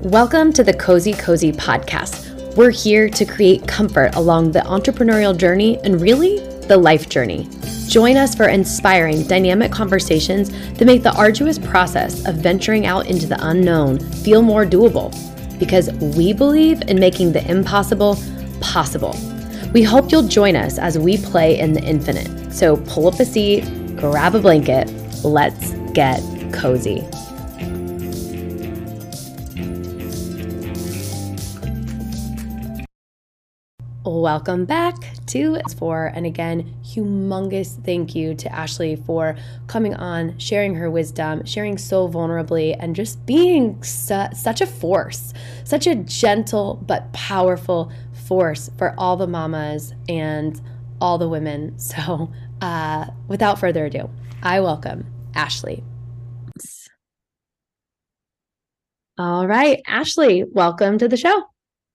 Welcome to the Cozy Cozy podcast. We're here to create comfort along the entrepreneurial journey and really the life journey. Join us for inspiring, dynamic conversations that make the arduous process of venturing out into the unknown feel more doable because we believe in making the impossible possible. We hope you'll join us as we play in the infinite. So pull up a seat, grab a blanket, let's get cozy. Welcome back to for and again humongous thank you to Ashley for coming on sharing her wisdom sharing so vulnerably and just being su- such a force such a gentle but powerful force for all the mamas and all the women so uh, without further ado I welcome Ashley all right Ashley welcome to the show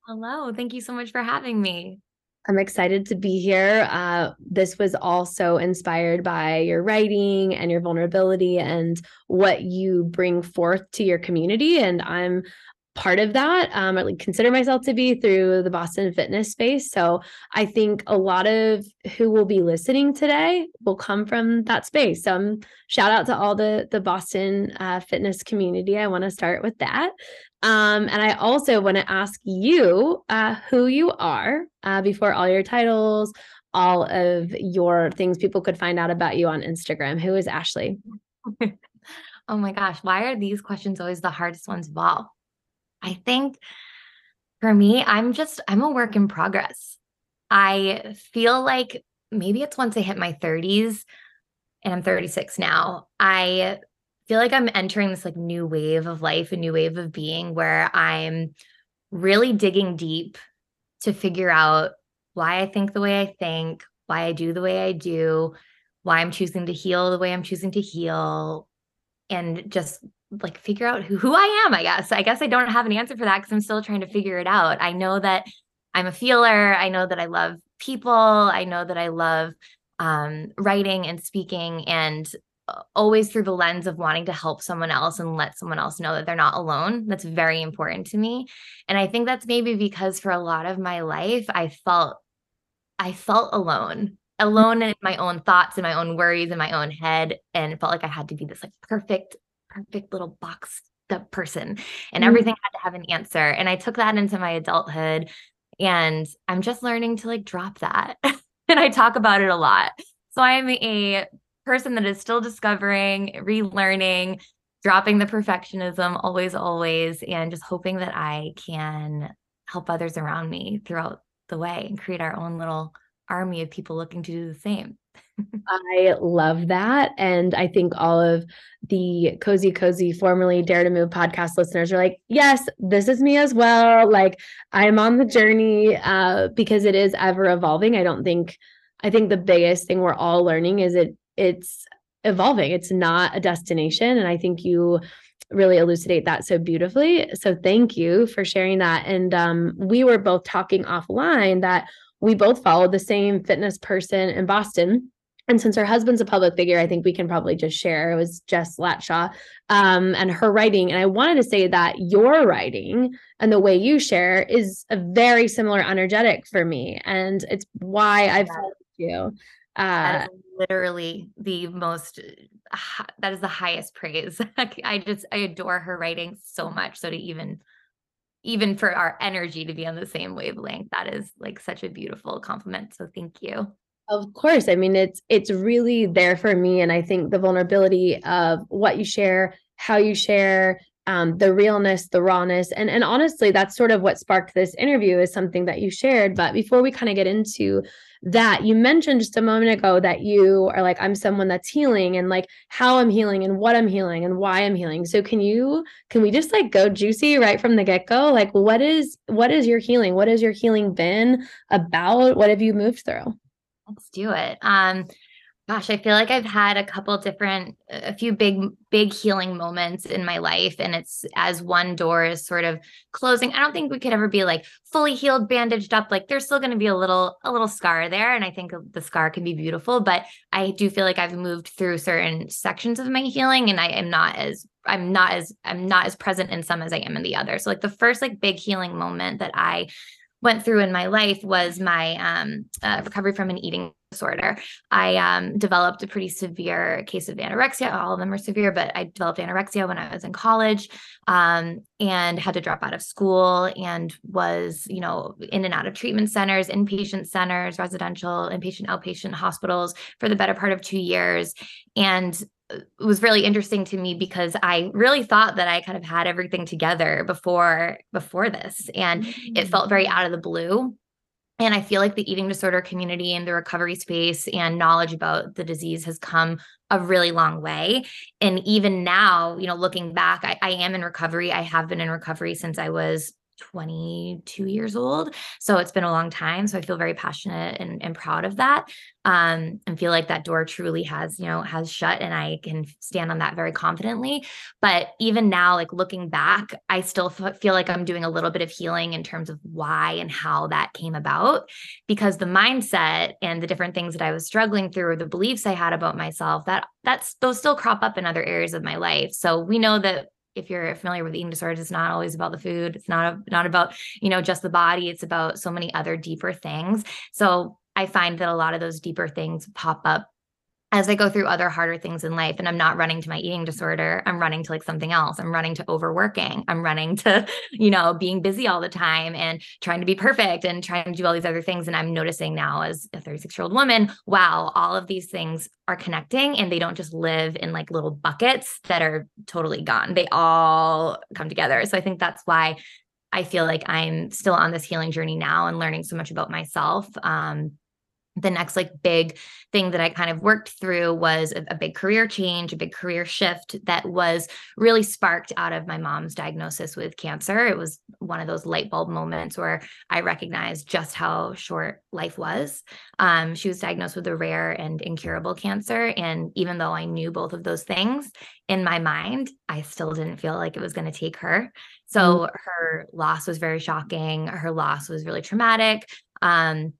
Hello. Thank you so much for having me. I'm excited to be here. Uh, this was also inspired by your writing and your vulnerability and what you bring forth to your community. And I'm part of that. Um, I consider myself to be through the Boston fitness space. So I think a lot of who will be listening today will come from that space. So um, shout out to all the the Boston uh, fitness community. I want to start with that. Um, and I also want to ask you uh, who you are uh, before all your titles, all of your things people could find out about you on Instagram. Who is Ashley? oh my gosh, why are these questions always the hardest ones of all? I think for me, I'm just, I'm a work in progress. I feel like maybe it's once I hit my 30s and I'm 36 now. I feel like I'm entering this like new wave of life, a new wave of being where I'm really digging deep to figure out why I think the way I think, why I do the way I do, why I'm choosing to heal the way I'm choosing to heal, and just like figure out who, who I am, I guess. I guess I don't have an answer for that because I'm still trying to figure it out. I know that I'm a feeler. I know that I love people. I know that I love um, writing and speaking. And always through the lens of wanting to help someone else and let someone else know that they're not alone. That's very important to me. And I think that's maybe because for a lot of my life, I felt I felt alone, alone in my own thoughts and my own worries in my own head. And it felt like I had to be this like perfect, perfect little box the person and mm-hmm. everything had to have an answer. And I took that into my adulthood and I'm just learning to like drop that. and I talk about it a lot. So I'm a person that is still discovering, relearning, dropping the perfectionism always, always, and just hoping that I can help others around me throughout the way and create our own little army of people looking to do the same. I love that. And I think all of the Cozy Cozy, formerly Dare to Move podcast listeners are like, yes, this is me as well. Like I'm on the journey uh, because it is ever evolving. I don't think, I think the biggest thing we're all learning is it it's evolving. It's not a destination. And I think you really elucidate that so beautifully. So thank you for sharing that. And um, we were both talking offline that we both followed the same fitness person in Boston. And since her husband's a public figure, I think we can probably just share. It was Jess Latshaw um, and her writing. And I wanted to say that your writing and the way you share is a very similar energetic for me. And it's why I've followed you. Uh, literally the most that is the highest praise i just i adore her writing so much so to even even for our energy to be on the same wavelength that is like such a beautiful compliment so thank you of course i mean it's it's really there for me and i think the vulnerability of what you share how you share um, the realness, the rawness, and and honestly, that's sort of what sparked this interview is something that you shared. But before we kind of get into that you mentioned just a moment ago that you are like i'm someone that's healing and like how i'm healing and what i'm healing and why i'm healing. So can you can we just like go juicy right from the get-go? Like what is what is your healing? What has your healing been about? What have you moved through? Let's do it. Um Gosh, I feel like I've had a couple different, a few big, big healing moments in my life. And it's as one door is sort of closing. I don't think we could ever be like fully healed, bandaged up. Like there's still going to be a little, a little scar there. And I think the scar can be beautiful, but I do feel like I've moved through certain sections of my healing and I am not as I'm not as I'm not as present in some as I am in the other. So like the first like big healing moment that I went through in my life was my um, uh, recovery from an eating disorder. I um, developed a pretty severe case of anorexia. All of them are severe, but I developed anorexia when I was in college um, and had to drop out of school and was, you know, in and out of treatment centers, inpatient centers, residential, inpatient, outpatient hospitals for the better part of two years. And it was really interesting to me because I really thought that I kind of had everything together before before this and mm-hmm. it felt very out of the blue and I feel like the eating disorder community and the recovery space and knowledge about the disease has come a really long way. And even now, you know, looking back, I, I am in recovery. I have been in recovery since I was 22 years old. So it's been a long time. So I feel very passionate and, and proud of that. Um, and feel like that door truly has, you know, has shut and I can stand on that very confidently. But even now, like looking back, I still f- feel like I'm doing a little bit of healing in terms of why and how that came about because the mindset and the different things that I was struggling through, the beliefs I had about myself, that that's those still crop up in other areas of my life. So we know that if you're familiar with eating disorders, it's not always about the food. It's not a, not about you know just the body. It's about so many other deeper things. So I find that a lot of those deeper things pop up as I go through other harder things in life and I'm not running to my eating disorder, I'm running to like something else. I'm running to overworking. I'm running to, you know, being busy all the time and trying to be perfect and trying to do all these other things. And I'm noticing now as a 36 year old woman, wow, all of these things are connecting and they don't just live in like little buckets that are totally gone. They all come together. So I think that's why I feel like I'm still on this healing journey now and learning so much about myself. Um, the next like big thing that I kind of worked through was a, a, big career change, a big career shift that was really sparked out of my mom's diagnosis with cancer. It was one of those light bulb moments where I recognized just how short life was. Um, she was diagnosed with a rare and incurable cancer. And even though I knew both of those things in my mind, I still didn't feel like it was going to take her. So mm-hmm. her loss was very shocking. Her loss was really traumatic. Um,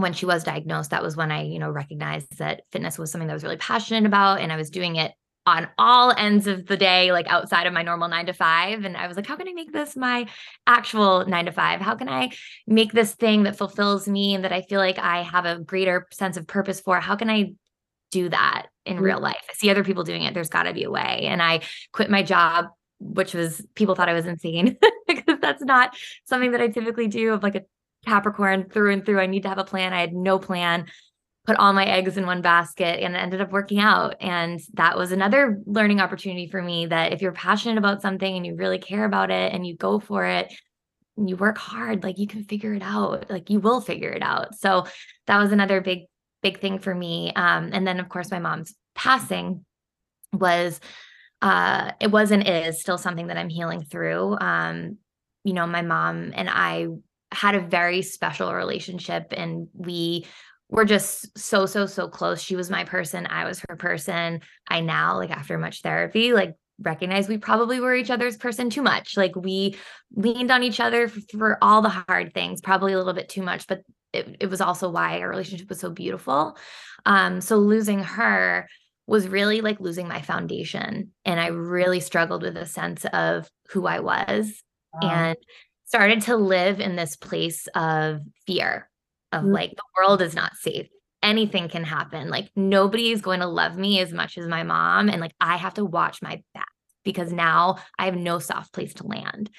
when she was diagnosed, that was when I, you know, recognized that fitness was something that I was really passionate about and I was doing it on all ends of the day, like outside of my normal nine to five. And I was like, how can I make this my actual nine to five? How can I make this thing that fulfills me and that I feel like I have a greater sense of purpose for? How can I do that in mm-hmm. real life? I see other people doing it. There's got to be a way. And I quit my job which was people thought I was insane because that's not something that I typically do of like a Capricorn through and through. I need to have a plan. I had no plan, put all my eggs in one basket and it ended up working out. And that was another learning opportunity for me that if you're passionate about something and you really care about it and you go for it, and you work hard, like you can figure it out. Like you will figure it out. So that was another big, big thing for me. Um, and then of course my mom's passing was uh it was and is still something that I'm healing through. Um, you know, my mom and I had a very special relationship and we were just so so so close. She was my person i was her person. I now like after much therapy like recognize we probably were each other's person too much. Like we leaned on each other for, for all the hard things probably a little bit too much but it, it was also why our relationship was so beautiful. Um so losing her was really like losing my foundation and i really struggled with a sense of who i was wow. and started to live in this place of fear of mm-hmm. like the world is not safe anything can happen like nobody is going to love me as much as my mom and like i have to watch my back because now i have no soft place to land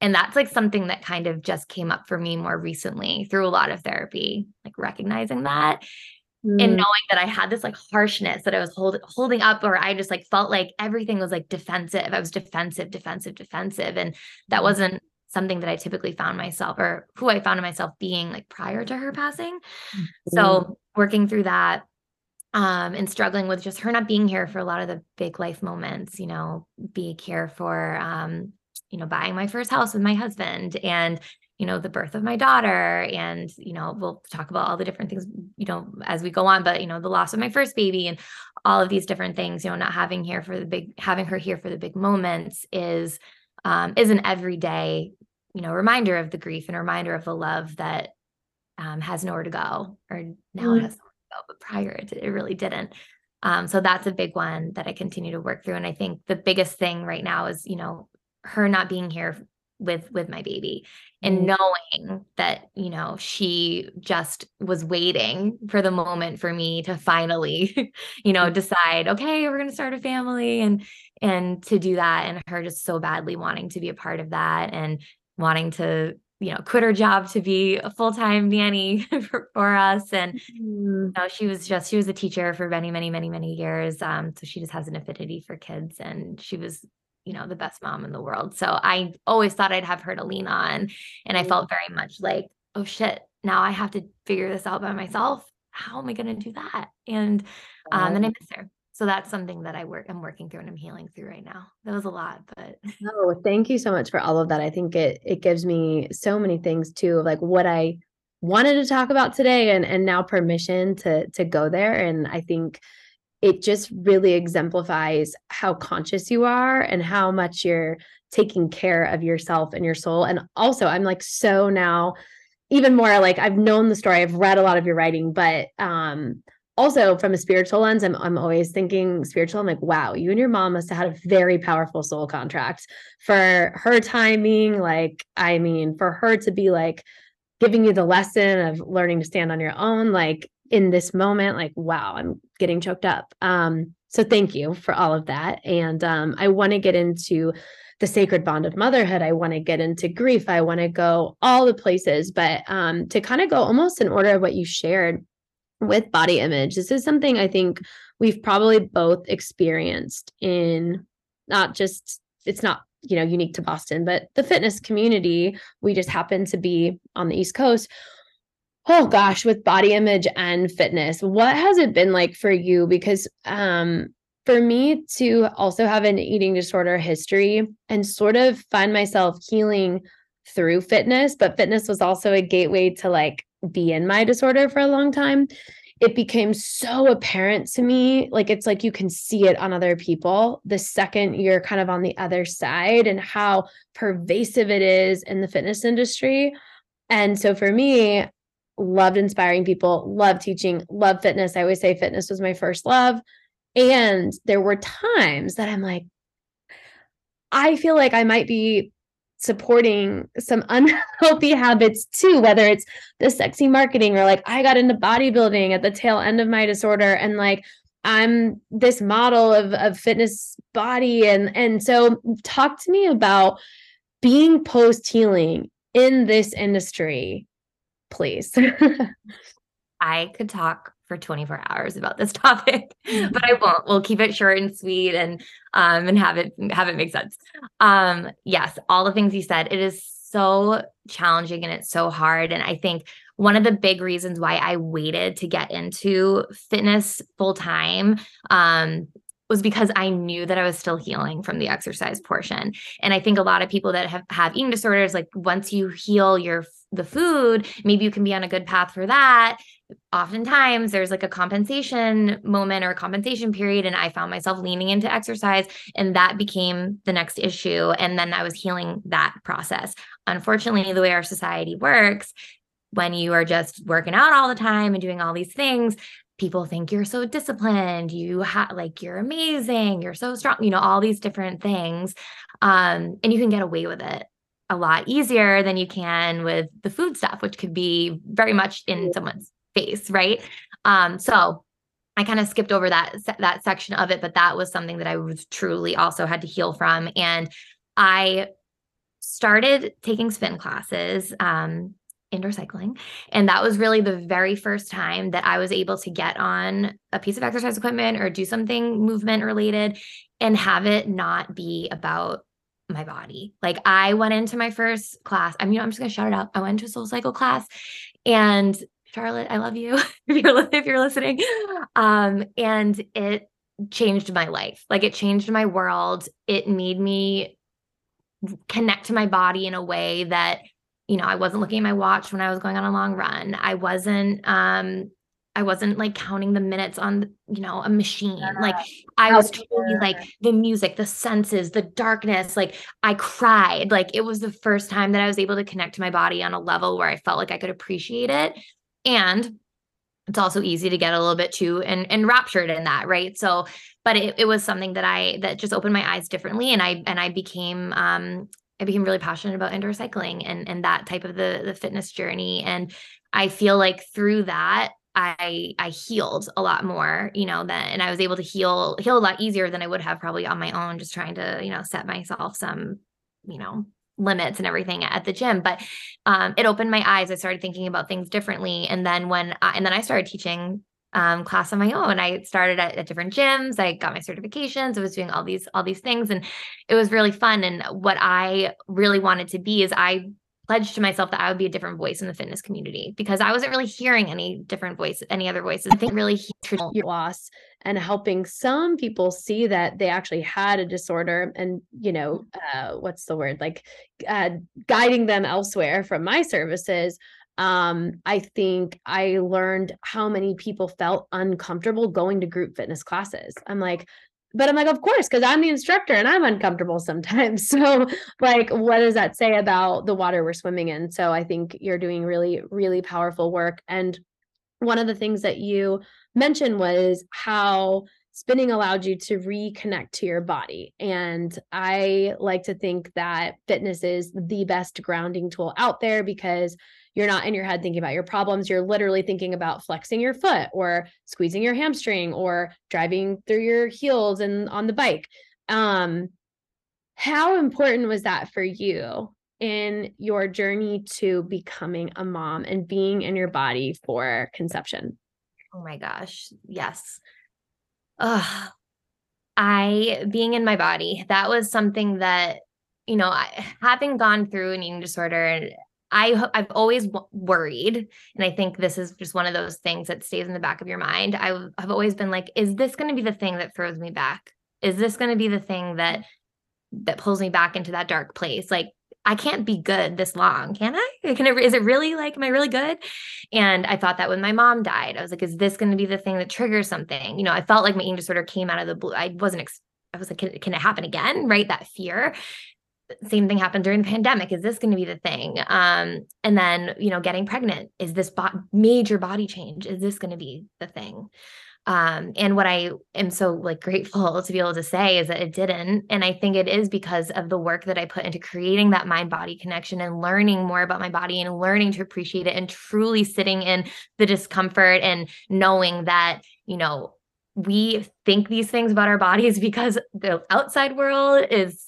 and that's like something that kind of just came up for me more recently through a lot of therapy like recognizing that Mm. and knowing that I had this like harshness that I was hold, holding up, or I just like felt like everything was like defensive. I was defensive, defensive, defensive. And that mm. wasn't something that I typically found myself or who I found myself being like prior to her passing. Mm-hmm. So working through that um, and struggling with just her not being here for a lot of the big life moments, you know, be here for um, you know, buying my first house with my husband and you know the birth of my daughter and you know we'll talk about all the different things you know as we go on but you know the loss of my first baby and all of these different things you know not having here for the big having her here for the big moments is um is an everyday you know reminder of the grief and a reminder of the love that um has nowhere to go or now mm. it has nowhere to go but prior it, it really didn't um so that's a big one that i continue to work through and i think the biggest thing right now is you know her not being here with with my baby and mm. knowing that you know she just was waiting for the moment for me to finally you know mm. decide okay we're going to start a family and and to do that and her just so badly wanting to be a part of that and wanting to you know quit her job to be a full-time nanny for, for us and mm. you know she was just she was a teacher for many many many many years um so she just has an affinity for kids and she was you know, the best mom in the world. So I always thought I'd have her to lean on. And I mm-hmm. felt very much like, oh shit, now I have to figure this out by myself. How am I going to do that? And um, and I miss her. So that's something that I work I'm working through and I'm healing through right now. That was a lot, but oh, thank you so much for all of that. I think it it gives me so many things too, like what I wanted to talk about today and and now permission to to go there. And I think it just really exemplifies how conscious you are and how much you're taking care of yourself and your soul. And also, I'm like so now even more like I've known the story, I've read a lot of your writing, but um also from a spiritual lens, I'm I'm always thinking spiritual. I'm like, wow, you and your mom must have had a very powerful soul contract. For her timing. Like, I mean, for her to be like giving you the lesson of learning to stand on your own, like in this moment like wow i'm getting choked up. Um so thank you for all of that. And um i want to get into the sacred bond of motherhood. I want to get into grief. I want to go all the places. But um to kind of go almost in order of what you shared with body image this is something i think we've probably both experienced in not just it's not you know unique to boston but the fitness community. We just happen to be on the east coast. Oh gosh with body image and fitness what has it been like for you? Because um for me to also have an eating disorder history and sort of find myself healing through fitness but fitness was also a gateway to like be in my disorder for a long time it became so apparent to me like it's like you can see it on other people the second you're kind of on the other side and how pervasive it is in the fitness industry and so for me loved inspiring people, love teaching, love fitness. I always say fitness was my first love. And there were times that I'm like, I feel like I might be supporting some unhealthy habits too, whether it's the sexy marketing or like I got into bodybuilding at the tail end of my disorder and like I'm this model of, of fitness body. And, and so talk to me about being post healing in this industry please. I could talk for 24 hours about this topic, mm-hmm. but I won't. We'll keep it short and sweet and um and have it have it make sense. Um yes, all the things you said, it is so challenging and it's so hard and I think one of the big reasons why I waited to get into fitness full time um was because I knew that I was still healing from the exercise portion. And I think a lot of people that have, have eating disorders, like once you heal your the food, maybe you can be on a good path for that. Oftentimes there's like a compensation moment or a compensation period. And I found myself leaning into exercise, and that became the next issue. And then I was healing that process. Unfortunately, the way our society works, when you are just working out all the time and doing all these things, people think you're so disciplined you have like you're amazing you're so strong you know all these different things um and you can get away with it a lot easier than you can with the food stuff which could be very much in someone's face right um so I kind of skipped over that that section of it but that was something that I was truly also had to heal from and I started taking spin classes um indoor cycling. And that was really the very first time that I was able to get on a piece of exercise equipment or do something movement related and have it not be about my body. Like I went into my first class. I mean, I'm just gonna shout it out. I went to a SoulCycle class and Charlotte, I love you if you're if you're listening. Um, and it changed my life. Like it changed my world. It made me connect to my body in a way that you know, I wasn't looking at my watch when I was going on a long run. I wasn't um I wasn't like counting the minutes on, you know, a machine. Yeah. Like I was totally like the music, the senses, the darkness. Like I cried. Like it was the first time that I was able to connect to my body on a level where I felt like I could appreciate it. And it's also easy to get a little bit too and enraptured in that, right? So, but it, it was something that I that just opened my eyes differently. And I and I became um I became really passionate about indoor cycling and and that type of the the fitness journey. And I feel like through that, I I healed a lot more, you know, then and I was able to heal heal a lot easier than I would have probably on my own, just trying to, you know, set myself some, you know, limits and everything at the gym. But um, it opened my eyes. I started thinking about things differently. And then when I, and then I started teaching um, class on my own. I started at, at, different gyms. I got my certifications. I was doing all these all these things, and it was really fun. And what I really wanted to be is I pledged to myself that I would be a different voice in the fitness community because I wasn't really hearing any different voices, any other voices. I think really loss and helping some people see that they actually had a disorder and you know uh, what's the word like uh, guiding them elsewhere from my services um i think i learned how many people felt uncomfortable going to group fitness classes i'm like but I'm like, of course, because I'm the instructor and I'm uncomfortable sometimes. So, like, what does that say about the water we're swimming in? So, I think you're doing really, really powerful work. And one of the things that you mentioned was how spinning allowed you to reconnect to your body. And I like to think that fitness is the best grounding tool out there because you're not in your head thinking about your problems. You're literally thinking about flexing your foot or squeezing your hamstring or driving through your heels and on the bike. Um, how important was that for you in your journey to becoming a mom and being in your body for conception? Oh my gosh. Yes. Ugh. I being in my body, that was something that, you know, I, having gone through an eating disorder I I've always w- worried, and I think this is just one of those things that stays in the back of your mind. I have always been like, is this going to be the thing that throws me back? Is this going to be the thing that that pulls me back into that dark place? Like I can't be good this long, can I? Can it, is it really like, am I really good? And I thought that when my mom died, I was like, is this going to be the thing that triggers something? You know, I felt like my eating disorder came out of the blue. I wasn't, ex- I was like, can, can, it happen again? Right. That fear same thing happened during the pandemic is this going to be the thing um and then you know getting pregnant is this bo- major body change is this going to be the thing um and what i am so like grateful to be able to say is that it didn't. And i think it is because of the work that i put into creating that mind body connection and learning more about my body and learning to appreciate it and truly sitting in the discomfort and knowing that you know we think these things about our bodies because the outside world is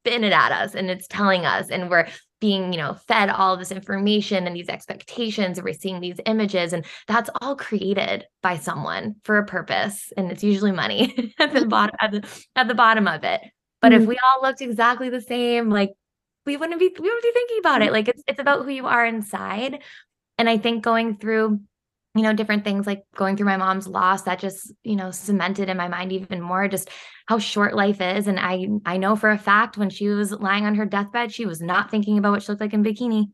spinning at us and it's telling us and we're being you know fed all this information and these expectations and we're seeing these images and that's all created by someone for a purpose and it's usually money at the bottom at the, at the bottom of it. But mm-hmm. if we all looked exactly the same like we wouldn't be we wouldn't be thinking about it. Like it's it's about who you are inside and i think going through you know different things like going through my mom's loss that just you know cemented in my mind even more just how short life is. And i i know for a fact when she was lying on her deathbed she was not thinking about what she looked like in bikini.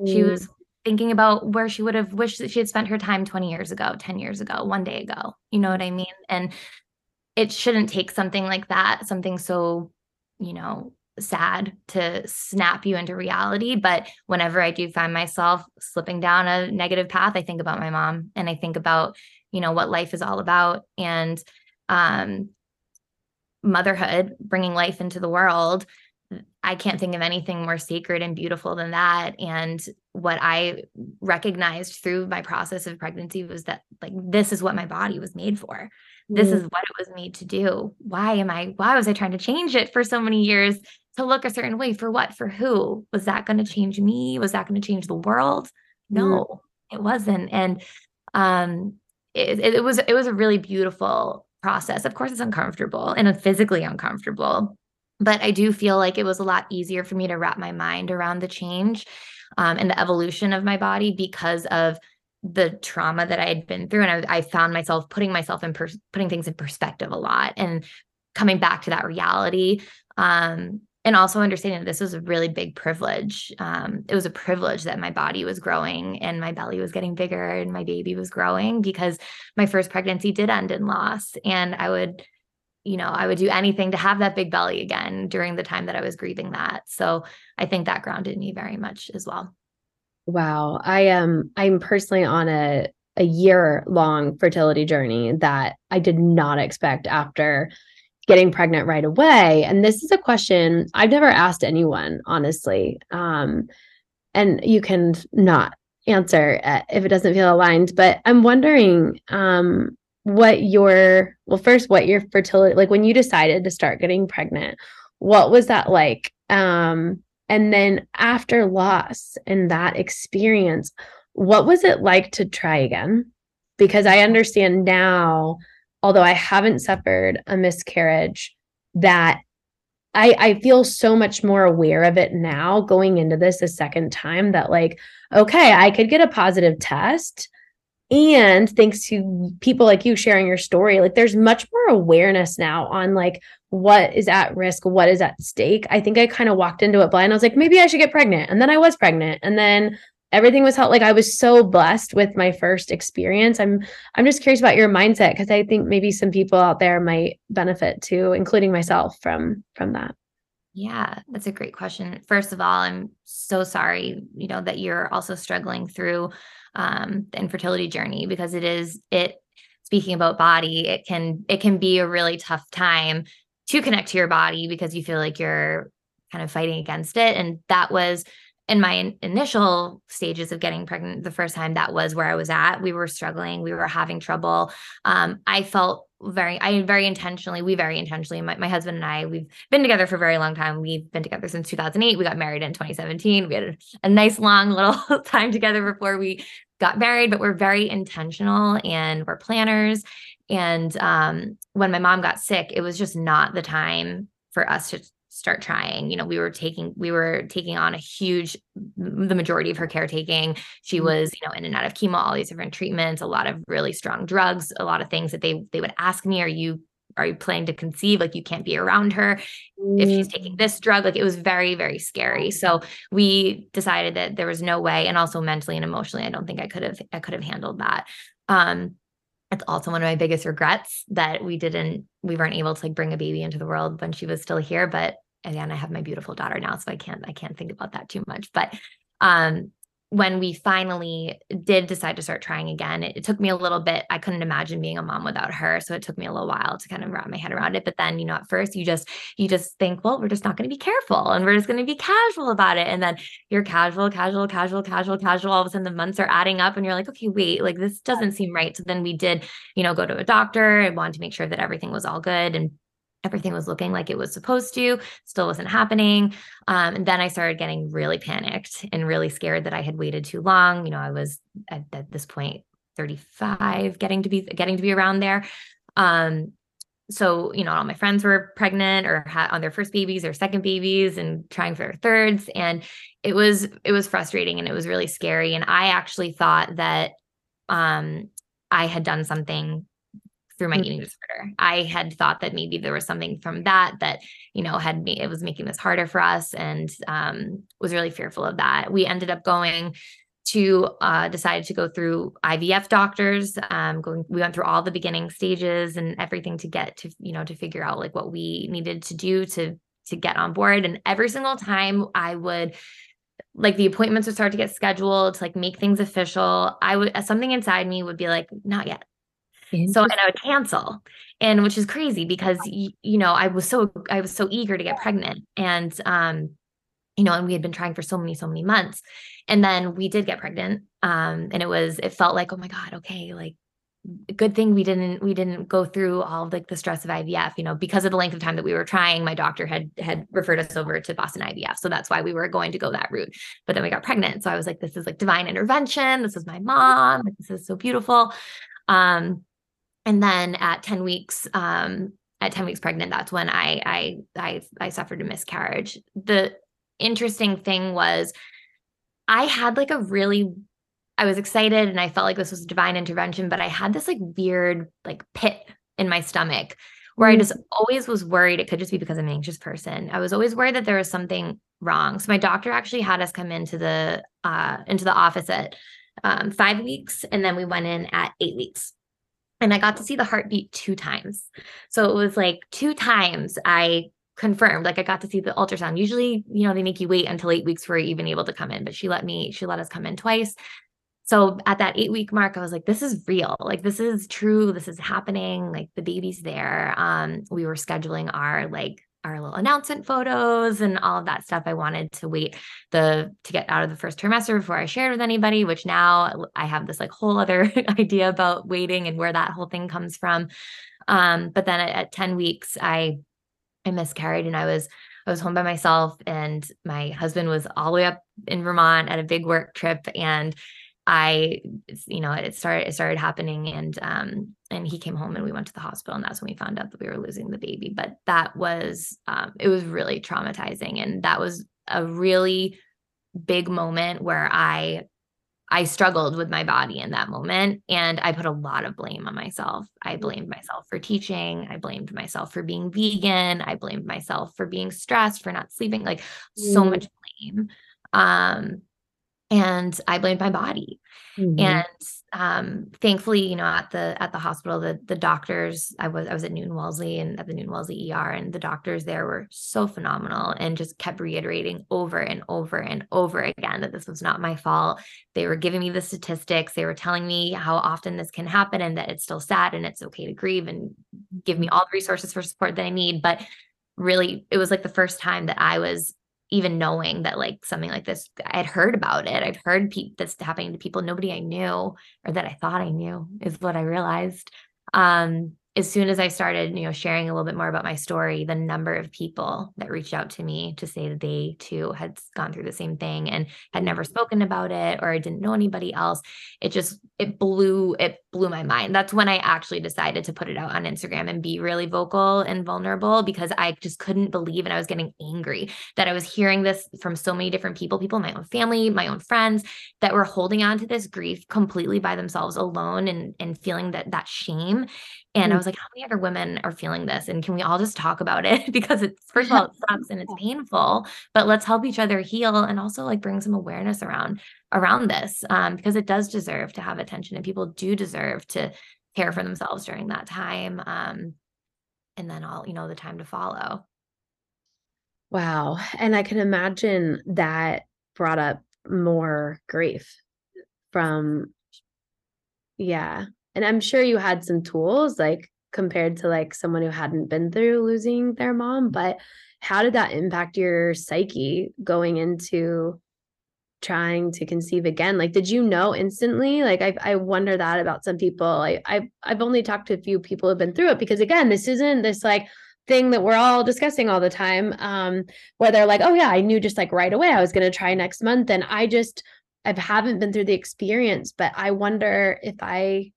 Mm. she was thinking about where she would have wished that she had spent her time 20 years ago 10 years ago one day ago. You know what i mean? And it shouldn't take something like that something so you know sad to snap you into reality. But whenever I do find myself slipping down a negative path, I think about my mom and I think about, you know, what life is all about and um, motherhood, bringing life into the world. I can't think of anything more sacred and beautiful than that. And what I recognized through my process of pregnancy was that, like, this is what my body was made for. This mm. is what it was made to do. Why am I, why was I trying to change it for so many years? To look a certain way for what? For who? Was that going to change me? Was that going to change the world? No mm. it wasn't. And um it, it was it was a really beautiful process. Of course it's uncomfortable and physically uncomfortable but i do feel like it was a lot easier for me to wrap my mind around the change um, and the evolution of my body because of the trauma that I had been through, and I, I found myself putting myself in pers- putting things in perspective a lot, and coming back to that reality. Um, and also understanding that this was a really big privilege. Um, it was a privilege that my body was growing and my belly was getting bigger and my baby was growing because my first pregnancy did end in loss. And I would, you know, I would do anything to have that big belly again during the time that I was grieving that. So I think that grounded me very much as well. Wow. I am I'm personally on a a year long fertility journey that I did not expect after getting pregnant right away. And this is a question I've never asked anyone, honestly. Um, and you can not answer if it doesn't feel aligned, but I'm wondering um, what your, well, first, what your fertility, like when you decided to start getting pregnant, what was that like? Um, and then after loss and that experience, what was it like to try again? Because I understand now although I haven't suffered a miscarriage, that I, I feel so much more aware of it now going into this a second time that, like, okay, I could get a positive test. And thanks to people like you sharing your story, like, there's much more awareness now on like what is at risk, what is at stake. I think I kind of walked into it blind. I was like, maybe I should get pregnant. And then I was pregnant. And then everything was helped like i was so blessed with my first experience. I'm i'm just curious about your mindset because i think maybe some people out there might benefit too including myself from from that. Yeah that's a great question. First of all i'm so sorry you know that you're also struggling through um the infertility journey because it is it speaking about body it can it can be a really tough time to connect to your body because you feel like you're kind of fighting against it. And that was in my initial stages of getting pregnant the first time that was where i was at. We were struggling we were having trouble. Um, i felt very i very intentionally we very intentionally my, my husband and i we've been together for a very long time. We've been together since 2008 we got married in 2017 we had a, a nice long little time together before we got married but we're very intentional and we're planners. And um, when my mom got sick it was just not the time for us to start trying. You know we were taking we were taking on a huge the majority of her caretaking. She mm-hmm. was you know in and out of chemo all these different treatments a lot of really strong drugs a lot of things that they they would ask me are you are you planning to conceive? Like you can't be around her if she's taking this drug. Like it was very very scary. So we decided that there was no way and also mentally and emotionally i don't think i could have i could have handled that. Um it's also one of my biggest regrets that we didn't we weren't able to like bring a baby into the world when she was still here but again i have my beautiful daughter now so i can't i can't think about that too much but um when we finally did decide to start trying again, it, it, took me a little bit. I couldn't imagine being a mom without her. So it took me a little while to kind of wrap my head around it. But then, you know, at first you just, you just think, well, we're just not going to be careful and we're just going to be casual about it. And then you're casual, casual, casual, casual, casual. All of a sudden the months are adding up and you're like, okay, wait, like this doesn't seem right. So then we did, you know, go to a doctor. and wanted to make sure that everything was all good. And everything was looking like it was supposed to still wasn't happening. Um, and then i started getting really panicked and really scared that i had waited too long. You know i was at, at this point 35 getting to be getting to be around there. Um, so you know all my friends were pregnant or had on their first babies or second babies and trying for their thirds. And it was it was frustrating and it was really scary. And i actually thought that um, i had done something through my mm-hmm. eating disorder. I had thought that maybe there was something from that that, you know, had me, it was making this harder for us and um, was really fearful of that. We ended up going to uh, decided to go through IVF doctors. Um, going, we went through all the beginning stages and everything to get to, you know, to figure out like what we needed to do to to get on board. And every single time I would like the appointments would start to get scheduled to like make things official. I would something inside me would be like, not yet, so and I would cancel. And which is crazy because you know, I was so I was so eager to get pregnant and um you know, and we had been trying for so many so many months. And then we did get pregnant. Um and it was it felt like, oh my god, okay, like good thing we didn't we didn't go through all like the stress of IVF, you know, because of the length of time that we were trying, my doctor had had referred us over to Boston IVF. So that's why we were going to go that route. But then we got pregnant. So I was like, this is like divine intervention. This is my mom. This is so beautiful. Um, and then at 10 weeks um, at 10 weeks pregnant that's when I, I i i suffered a miscarriage the interesting thing was i had like a really i was excited and i felt like this was a divine intervention but i had this like weird like pit in my stomach where I Mm. just always was worried it could just be because I'm an anxious person. I was always worried that there was something wrong. So my doctor actually had us come into the uh into the office at um 5 weeks and then we went in at 8 weeks. And I got to see the heartbeat two times. So it was like two times I confirmed like I got to see the ultrasound. Usually, you know, they make you wait until 8 weeks for even able to come in, but she let me she let us come in twice. So at that 8 week mark I was like this is real. Like this is true. This is happening. Like the baby's there. Um we were scheduling our like our little announcement photos and all of that stuff. I wanted to wait the to get out of the first trimester before I shared with anybody, which now I have this like whole other idea about waiting and where that whole thing comes from. Um, but then at, at 10 weeks, I I miscarried and I was I was home by myself and my husband was all the way up in Vermont at a big work trip and I you know it started it started happening and um and he came home and we went to the hospital and that's when we found out that we were losing the baby but that was um it was really traumatizing and that was a really big moment where I I struggled with my body in that moment and I put a lot of blame on myself. I blamed myself for teaching, I blamed myself for being vegan, I blamed myself for being stressed, for not sleeping, like so Mm. much blame. Um and I blamed my body. Mhm. And um thankfully, you know, at the at the hospital, the the doctors, I was I was at Newton Wellesley and at the Newton Wellesley ER, and the doctors there were so phenomenal and just kept reiterating over and over and over again that this was not my fault. They were giving me the statistics, they were telling me how often this can happen and that it's still sad and it's okay to grieve and give me all the resources for support that I need. But really, it was like the first time that I was even knowing that like something like this i'd heard about it. I'd heard pe- this happening to people nobody i knew or that i thought i knew is what i realized. Um as soon as i started you know sharing a little bit more about my story the number of people that reached out to me to say that they too had gone through the same thing and had never spoken about it or didn't know anybody else it just it blew it blew my mind that's when i actually decided to put it out on instagram and be really vocal and vulnerable because i just couldn't believe and i was getting angry that I was hearing this from so many different people, people in my own family, my own friends that were holding on to this grief completely by themselves alone and and feeling that that shame. And I Mm. was like, how many other women are feeling this? And can we all just talk about it? because it's first of all, it sucks and it's painful, but let's help each other heal and also like bring some awareness around around this. Um, because it does deserve to have attention and people do deserve to care for themselves during that time. Um, and then all, you know, the time to follow. Wow. And I can imagine that brought up more grief from, yeah. And I'm sure you had some tools like compared to like someone who hadn't been through losing their mom, but how did that impact your psyche going into trying to conceive again? Like, did you know instantly? Like, I, I wonder that about some people. I, I've, I've only talked to a few people who've been through it because again, this isn't this like, thing that we're all discussing all the time um where they're like oh yeah i knew just like right away i was going to try next month and i just i haven't been through the experience but i wonder if i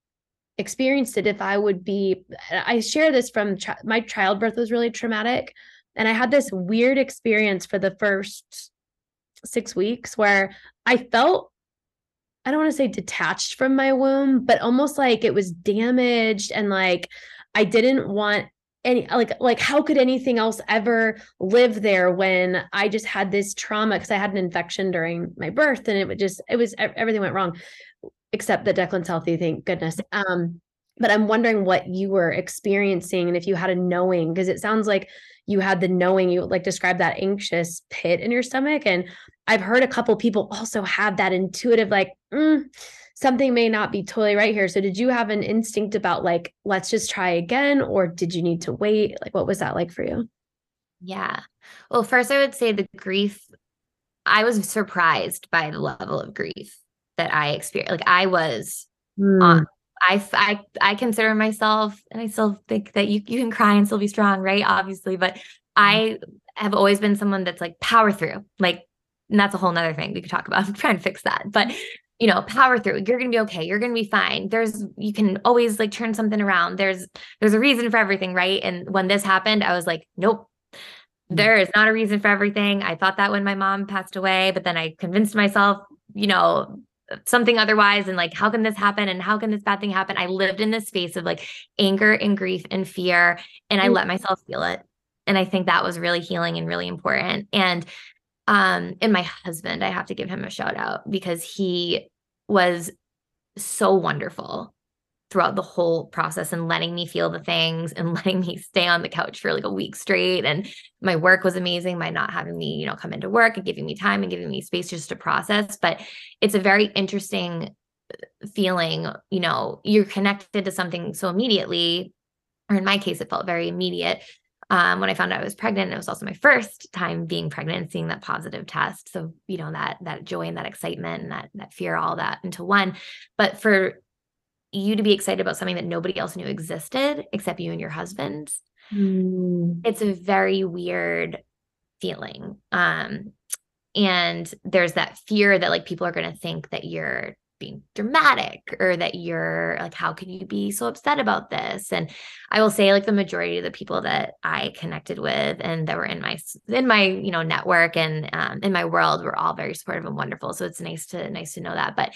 experienced it if i would be i share this from my childbirth was really traumatic and i had this weird experience for the first 6 weeks where i felt I don't want to say detached from my womb, but almost like it was damaged and like I didn't want any like like how could anything else ever live there when I just had this trauma because I had an infection during my birth and it would just it was everything went wrong except that Declan's healthy, thank goodness. Um but I'm wondering what you were experiencing and if you had a knowing because it sounds like you had the knowing you like describe that anxious pit in your stomach and I've heard a couple people also have that intuitive like mm, something may not be totally right here. So did you have an instinct about like let's just try again or did you need to wait? Like what was that like for you? Yeah. Well, first, I would say the grief, I was surprised by the level of grief that I experienced. Like, I was hmm. um, on. I consider myself, and I still think that you you can cry and still be strong, right? Obviously, but hmm. I have always been someone that's like power through, like, and that's a whole nother thing we could talk about. I'm trying to fix that, but you know, power through. You're gonna be okay. You're gonna be fine. There's you can always like turn something around. There's there's a reason for everything, right? And when this happened, I was like, nope. Mm. There is not a reason for everything. I thought that when my mom passed away, but then I convinced myself, you know, something otherwise and like how can this happen and how can this bad thing happen i lived in this space of like anger and grief and fear and i mm-hmm. let myself feel it and i think that was really healing and really important and um and my husband i have to give him a shout out because he was so wonderful throughout the whole process and letting me feel the things and letting me stay on the couch for like a week straight and my work was amazing by not having me you know come into work and giving me time and giving me space just to process but it's a very interesting uh, feeling you know you're connected to something so immediately or in my case it felt very immediate um, when I found out I was pregnant. It was also my first time being pregnant seeing that positive test. So, you know, that that joy and that excitement and that that fear, all that into one. But for you to be excited about something that nobody else knew existed except you and your husband, mm. it's a very weird feeling. Um, and there's that fear that like people are going to think that you're being dramatic or that you're like how can you be so upset about this and i will say like the majority of the people that i connected with and that were in my in my you know network and um, in my world were all very supportive and wonderful so it's nice to nice to know that but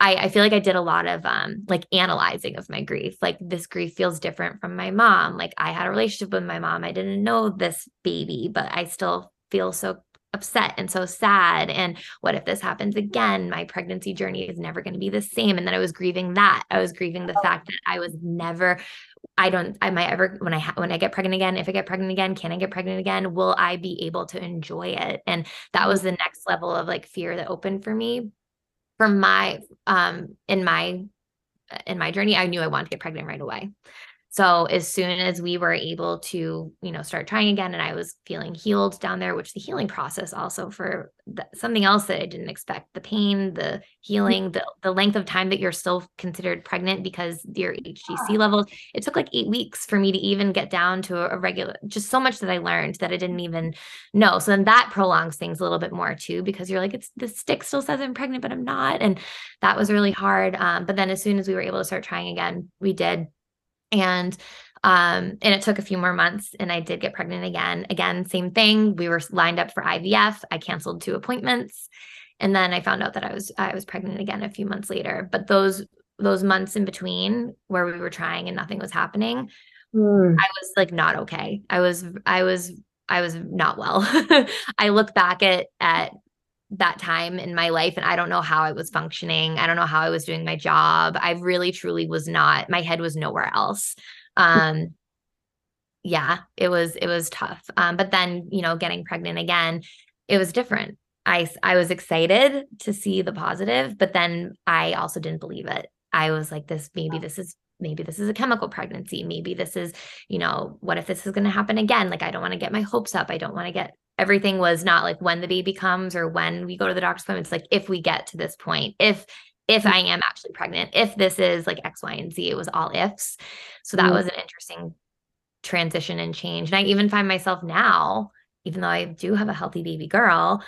I, I feel like I did a lot of um like analyzing of my grief. Like this grief feels different from my mom. Like I had a relationship with my mom. I didn't know this baby, but I still feel so upset and so sad. And what if this happens again? My pregnancy journey is never going to be the same. And then i was grieving that. I was grieving the fact that i was never i don't am i might ever when i ha- when i get pregnant again if i get pregnant again can i get pregnant again? Will i be able to enjoy it? And that was the next level of like fear that opened for me for my um in my in my journey i knew i wanted to get pregnant right away so as soon as we were able to, you know, start trying again and I was feeling healed down there, which the healing process also for the, something else that I didn't expect, the pain, the mm. healing, the, the length of time that you're still considered pregnant because your HCG levels, it took like eight weeks for me to even get down to a, a regular, just so much that I learned that I didn't even know. So then that prolongs things a little bit more too, because you're like, it's the stick still says I'm pregnant, but I'm not. And that was really hard. Um, but then as soon as we were able to start trying again, we did and um and it took a few more months and i did get pregnant again. Again same thing we were lined up for ivf i canceled two appointments and then i found out that i was i was pregnant again a few months later. But those those months in between where we were trying and nothing was happening mm. i was like not okay. I was i was i was not well. I look back at at that time in my life and I don't know how I was functioning. I don't know how I was doing my job. I really truly was not my head was nowhere else. Um yeah, it was it was tough. Um but then, you know, getting pregnant again, it was different. I I was excited to see the positive, but then I also didn't believe it. I was like this maybe this is maybe this is a chemical pregnancy maybe this is you know what if this is going to happen again like i don't want to get my hopes up i don't want to get everything was not like when the baby comes or when we go to the doctor's appointment. It's like if we get to this point, if if I am actually pregnant, if this is like X, Y, and Z, it was all ifs. So that mm-hmm. was an interesting transition and change. And I even find myself now, even though I do have a healthy baby girl,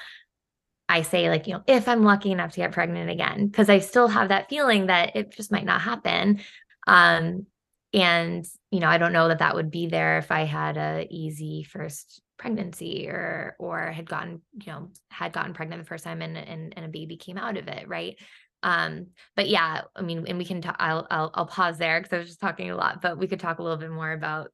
I say, like, you know, if I'm lucky enough to get pregnant again, because I still have that feeling that it just might not happen. Um, and, you know, I don't know that that would be there if I had a easy first pregnancy or or had gotten you know had gotten pregnant the first time and and, and a baby came out of it right? Um but yeah i mean and we can talk I'll, I'll i'll pause there because i was just talking a lot but we could talk a little bit more about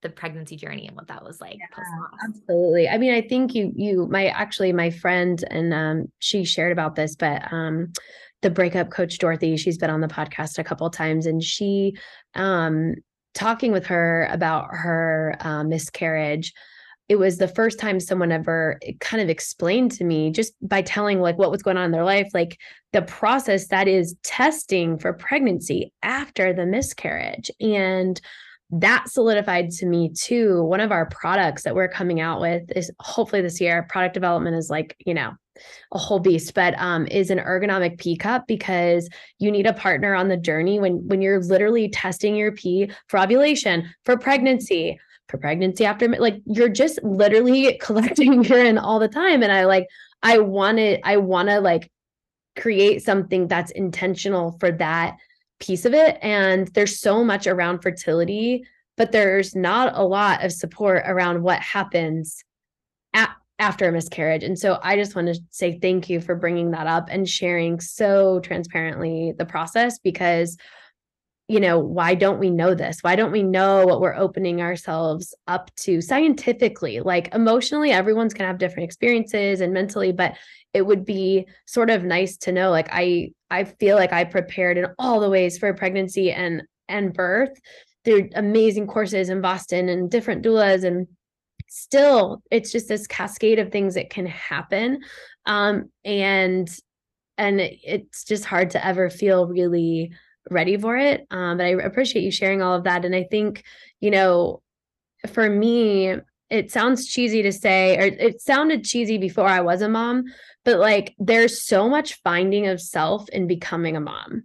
the pregnancy journey and what that was like yeah, absolutely. I mean i think you you my actually my friend and um she shared about this but um the breakup coach dorothy she's been on the podcast a couple times and she um talking with her about her uh, miscarriage it was the first time someone ever eh, kind of explained to me just by telling like what was going on in their life like the process that is testing for pregnancy after the miscarriage. And that solidified to me too. One of our products that we're coming out with is hopefully this year product development is like you know a whole beast but um is an ergonomic pee cup because you need a partner on the journey when when you're literally testing your pee for ovulation for pregnancy for pregnancy after like you're just literally collecting urine all the time and i like i want to i want to like create something that's intentional for that piece of it and there's so much around fertility but there's not a lot of support around what happens at, after a miscarriage. And so I just want to say thank you for bringing that up and sharing so transparently the process because you know, why don't we know this? Why don't we know what we're opening ourselves up to scientifically? Like emotionally, everyone's going to have different experiences and mentally, but it would be sort of nice to know like I I feel like I prepared in all the ways for pregnancy and and birth through amazing courses in Boston and different doulas and still it's just this cascade of things that can happen um and and it's just hard to ever feel really ready for it. Um, but I appreciate you sharing all of that. And I think, you know, for me, it sounds cheesy to say, or it sounded cheesy before I was a mom, but like there's so much finding of self in becoming a mom.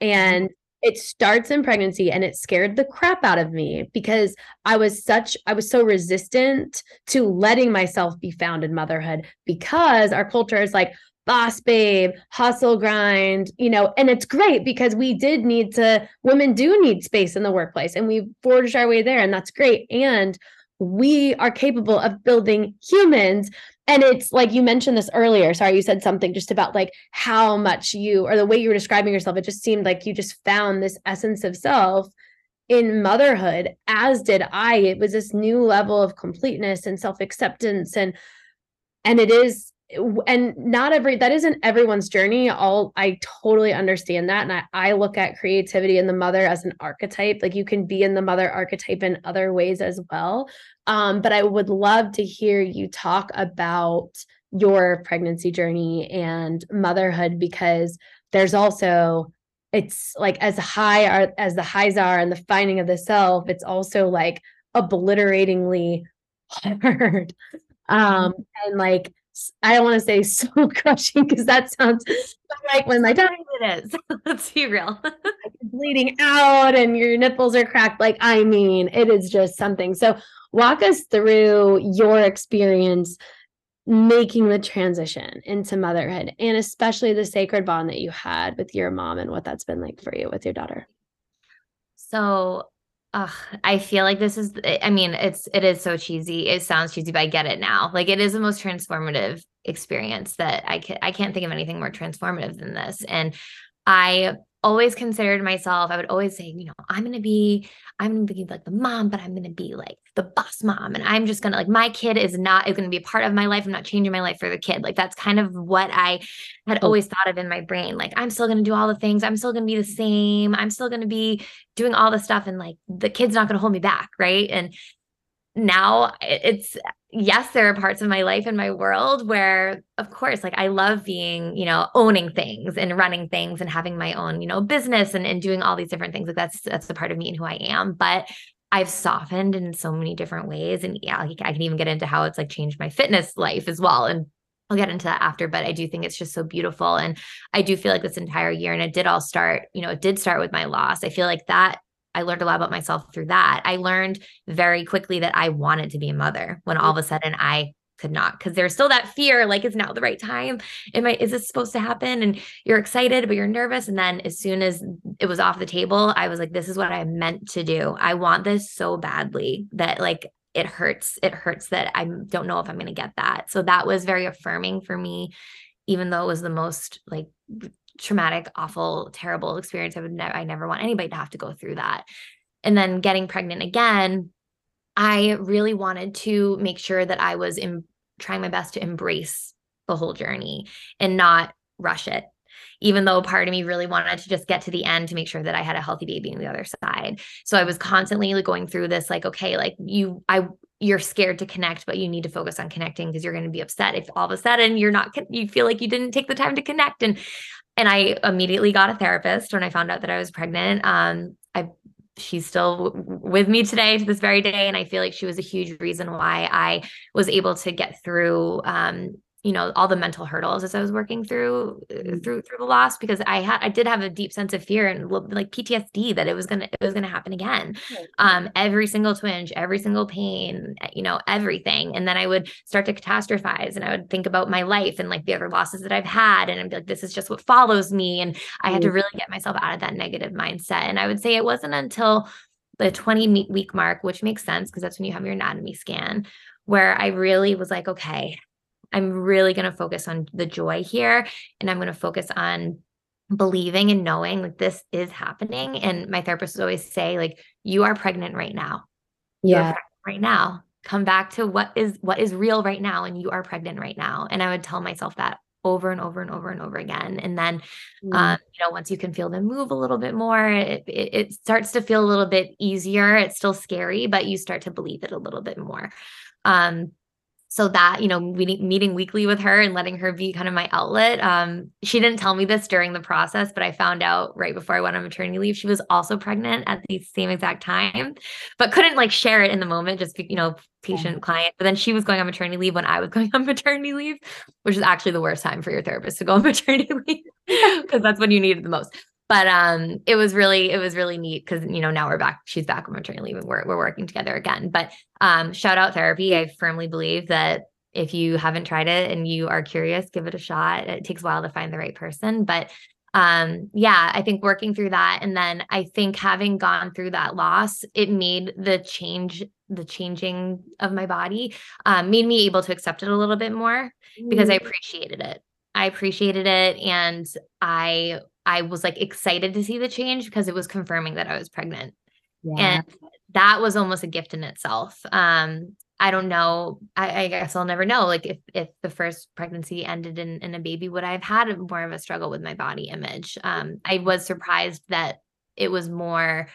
And it starts in pregnancy and it scared the crap out of me because I was such I was so resistant to letting myself be found in motherhood because our culture is like boss babe, hustle grind, you know, and it's great because we did need to, women do need space in the workplace and we forged our way there, and that's great. And we are capable of building humans. And it's like you mentioned this earlier. Sorry, you said something just about like how much you, or the way you were describing yourself, it just seemed like you just found this essence of self in motherhood, as did I. It was this new level of completeness and self acceptance. And and it is and not every that isn't everyone's journey. All i totally understand that and I, I look at creativity in the mother as an archetype. Like you can be in the mother archetype in other ways as well. Um, but i would love to hear you talk about your pregnancy journey and motherhood because there's also it's like as high are, as the highs are and the finding of the self it's also like obliteratingly hard. Um and like I don't want to say soul crushing because that sounds like when my tongue it is. Let's be real. bleeding out and your nipples are cracked. Like, I mean, it is just something. So walk us through your experience making the transition into motherhood and especially the sacred bond that you had with your mom and what that's been like for you with your daughter. So Ugh, I feel like this is I mean, it's it is so cheesy. It sounds cheesy, but I get it now. Like it is the most transformative experience that I can I can't think of anything more transformative than this. And I always considered myself, I would always say, you know, I'm going to be, I'm going to be like the mom, but I'm going to be like the boss mom. And I'm just going to like, my kid is not is going to be a part of my life. I'm not changing my life for the kid. Like that's kind of what I had mm. always thought of in my brain. Like I'm still going to do all the things. I'm still going to be the same. I'm still going to be doing all the stuff. And like the kid's not going to hold me back. Right. And now it's yes there are parts of my life and my world where of course like i love being you know owning things and running things and having my own you know business and, and doing all these different things like that's that's the part of me and who i am but i've softened in so many different ways and yeah like i can even get into how it's like changed my fitness life as well and I'll get into that after, but I do think it's just so beautiful. And I do feel like this entire year, and it did all start, you know, it did start with my loss. I feel like that I learned a lot about myself through that. I learned very quickly that I wanted to be a mother when all of a sudden I could not because there's still that fear like is now the right time? Am i is this supposed to happen? And you're excited but you're nervous. And then as soon as it was off the table i was like this is what i meant to do. I want this so badly that like it hurts it hurts that i don't know if i'm going to get that. So that was very affirming for me even though it was the most like traumatic, awful, terrible experience. I would never, I never want anybody to have to go through that. And then getting pregnant again, I really wanted to make sure that I was in, trying my best to embrace the whole journey and not rush it. Even though part of me really wanted to just get to the end to make sure that I had a healthy baby on the other side. So I was constantly like going through this, like, okay, like you, I, you're scared to connect, but you need to focus on connecting because you're going to be upset if all of a sudden you're not, you feel like you didn't take the time to connect. And and I immediately got a therapist when I found out that I was pregnant. Um, I she's still with me today to this very day and i feel like she was a huge reason why i was able to get through um, you know all the mental hurdles as I was working through uh, mm-hmm. through through the loss because I had I did have a deep sense of fear and like PTSD that it was gonna it was gonna happen again. Um, every single twinge, every single pain, eh, you know, everything. And then I would start to catastrophize and I would think about my life and like the other losses that I've had, and I'd be like, this is just what follows me. And I had to mm-hmm. really get myself out of that negative mindset. And I would say it wasn't until the 20 week mark, which makes sense because that's when you have your anatomy scan, where I really was like, okay, I'm really going to focus on the joy here and I'm going to focus on believing and knowing like this is happening. And my therapist would always say, like, you are pregnant right now. Yeah. Right now. Come back to what is what is real right now. And you are pregnant right now. And I would tell myself that over and over and over and over again. And then, mm. um, you know, once you can feel them move a little bit more, it, it, it, starts to feel a little bit easier. It's still scary, but you start to believe it a little bit more. Um, so that you know meeting, meeting weekly with her and letting her be kind of my outlet um, she didn't tell me this during the process but i found out right before i went on maternity leave she was also pregnant at the same exact time but couldn't like share it in the moment just you know patient yeah. client but then she was going on maternity leave when i was going on maternity leave which is actually the worst time for your therapist to go on maternity leave because that's when you need it the most but um it was really it was really neat because you know now we're back she's back on maternity leave and we're, we're working together again. But um shout out therapy. I firmly believe that if you haven't tried it and you are curious give it a shot. It takes a while to find the right person. But um yeah i think working through that and then i think having gone through that loss it made the change the changing of my body um, made me able to accept it a little bit more because i mm. appreciated it. I appreciated it and i I was like excited to see the change because it was confirming that I was pregnant. Yeah. And that was almost a gift in itself. Um, I don't know. I, I, guess I'll never know. Like if if the first pregnancy ended in, in a baby, would I have had more of a struggle with my body image? Um, I was surprised that it was more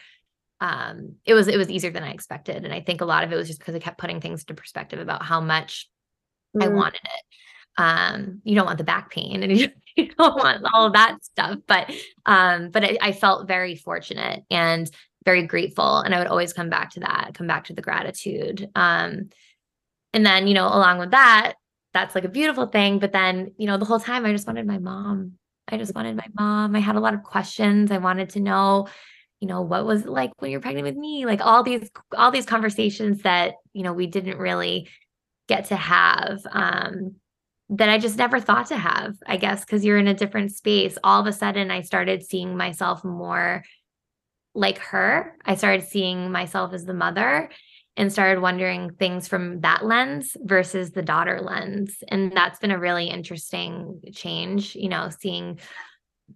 um it was it was easier than I expected. And I think a lot of it was just because I kept putting things into perspective about how much mm. I wanted it. Um, you don't want the back pain and you don't want all that stuff. But um, but I, I felt very fortunate and very grateful. And I would always come back to that, come back to the gratitude. Um, and then, you know, along with that, that's like a beautiful thing. But then, you know, the whole time I just wanted my mom. I just wanted my mom. I had a lot of questions. I wanted to know, you know, what was it like when you're pregnant with me? Like all these, all these conversations that, you know, we didn't really get to have. Um, that I just never thought to have, I guess, because you're in a different space. All of a sudden, I started seeing myself more like her. I started seeing myself as the mother and started wondering things from that lens versus the daughter lens. And that's been a really interesting change, you know, seeing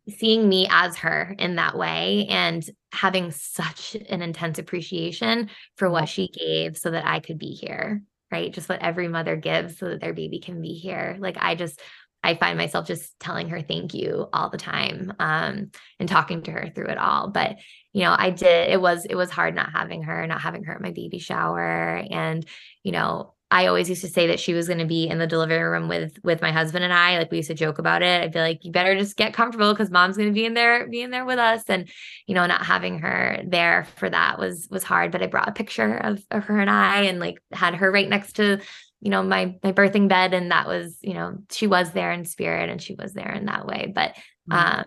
seeing me as her in that way and having such an intense appreciation for what she gave so that I could be here right? Just what every mother gives so that their baby can be here. Like I just I find myself just telling her thank you all the time um, and talking to her through it all. But you know, I did. It was it was hard not having her, not having her at my baby shower, and you know, I always used to say that she was going to be in the delivery room with with my husband and I. Like we used to joke about it. I'd be like, "You better just get comfortable because mom's going to be in there, be in there with us." And you know, not having her there for that was was hard. But I brought a picture of of her and I, and like had her right next to you know my my birthing bed, and that was you know she was there in spirit, and she was there in that way. But mm-hmm. um,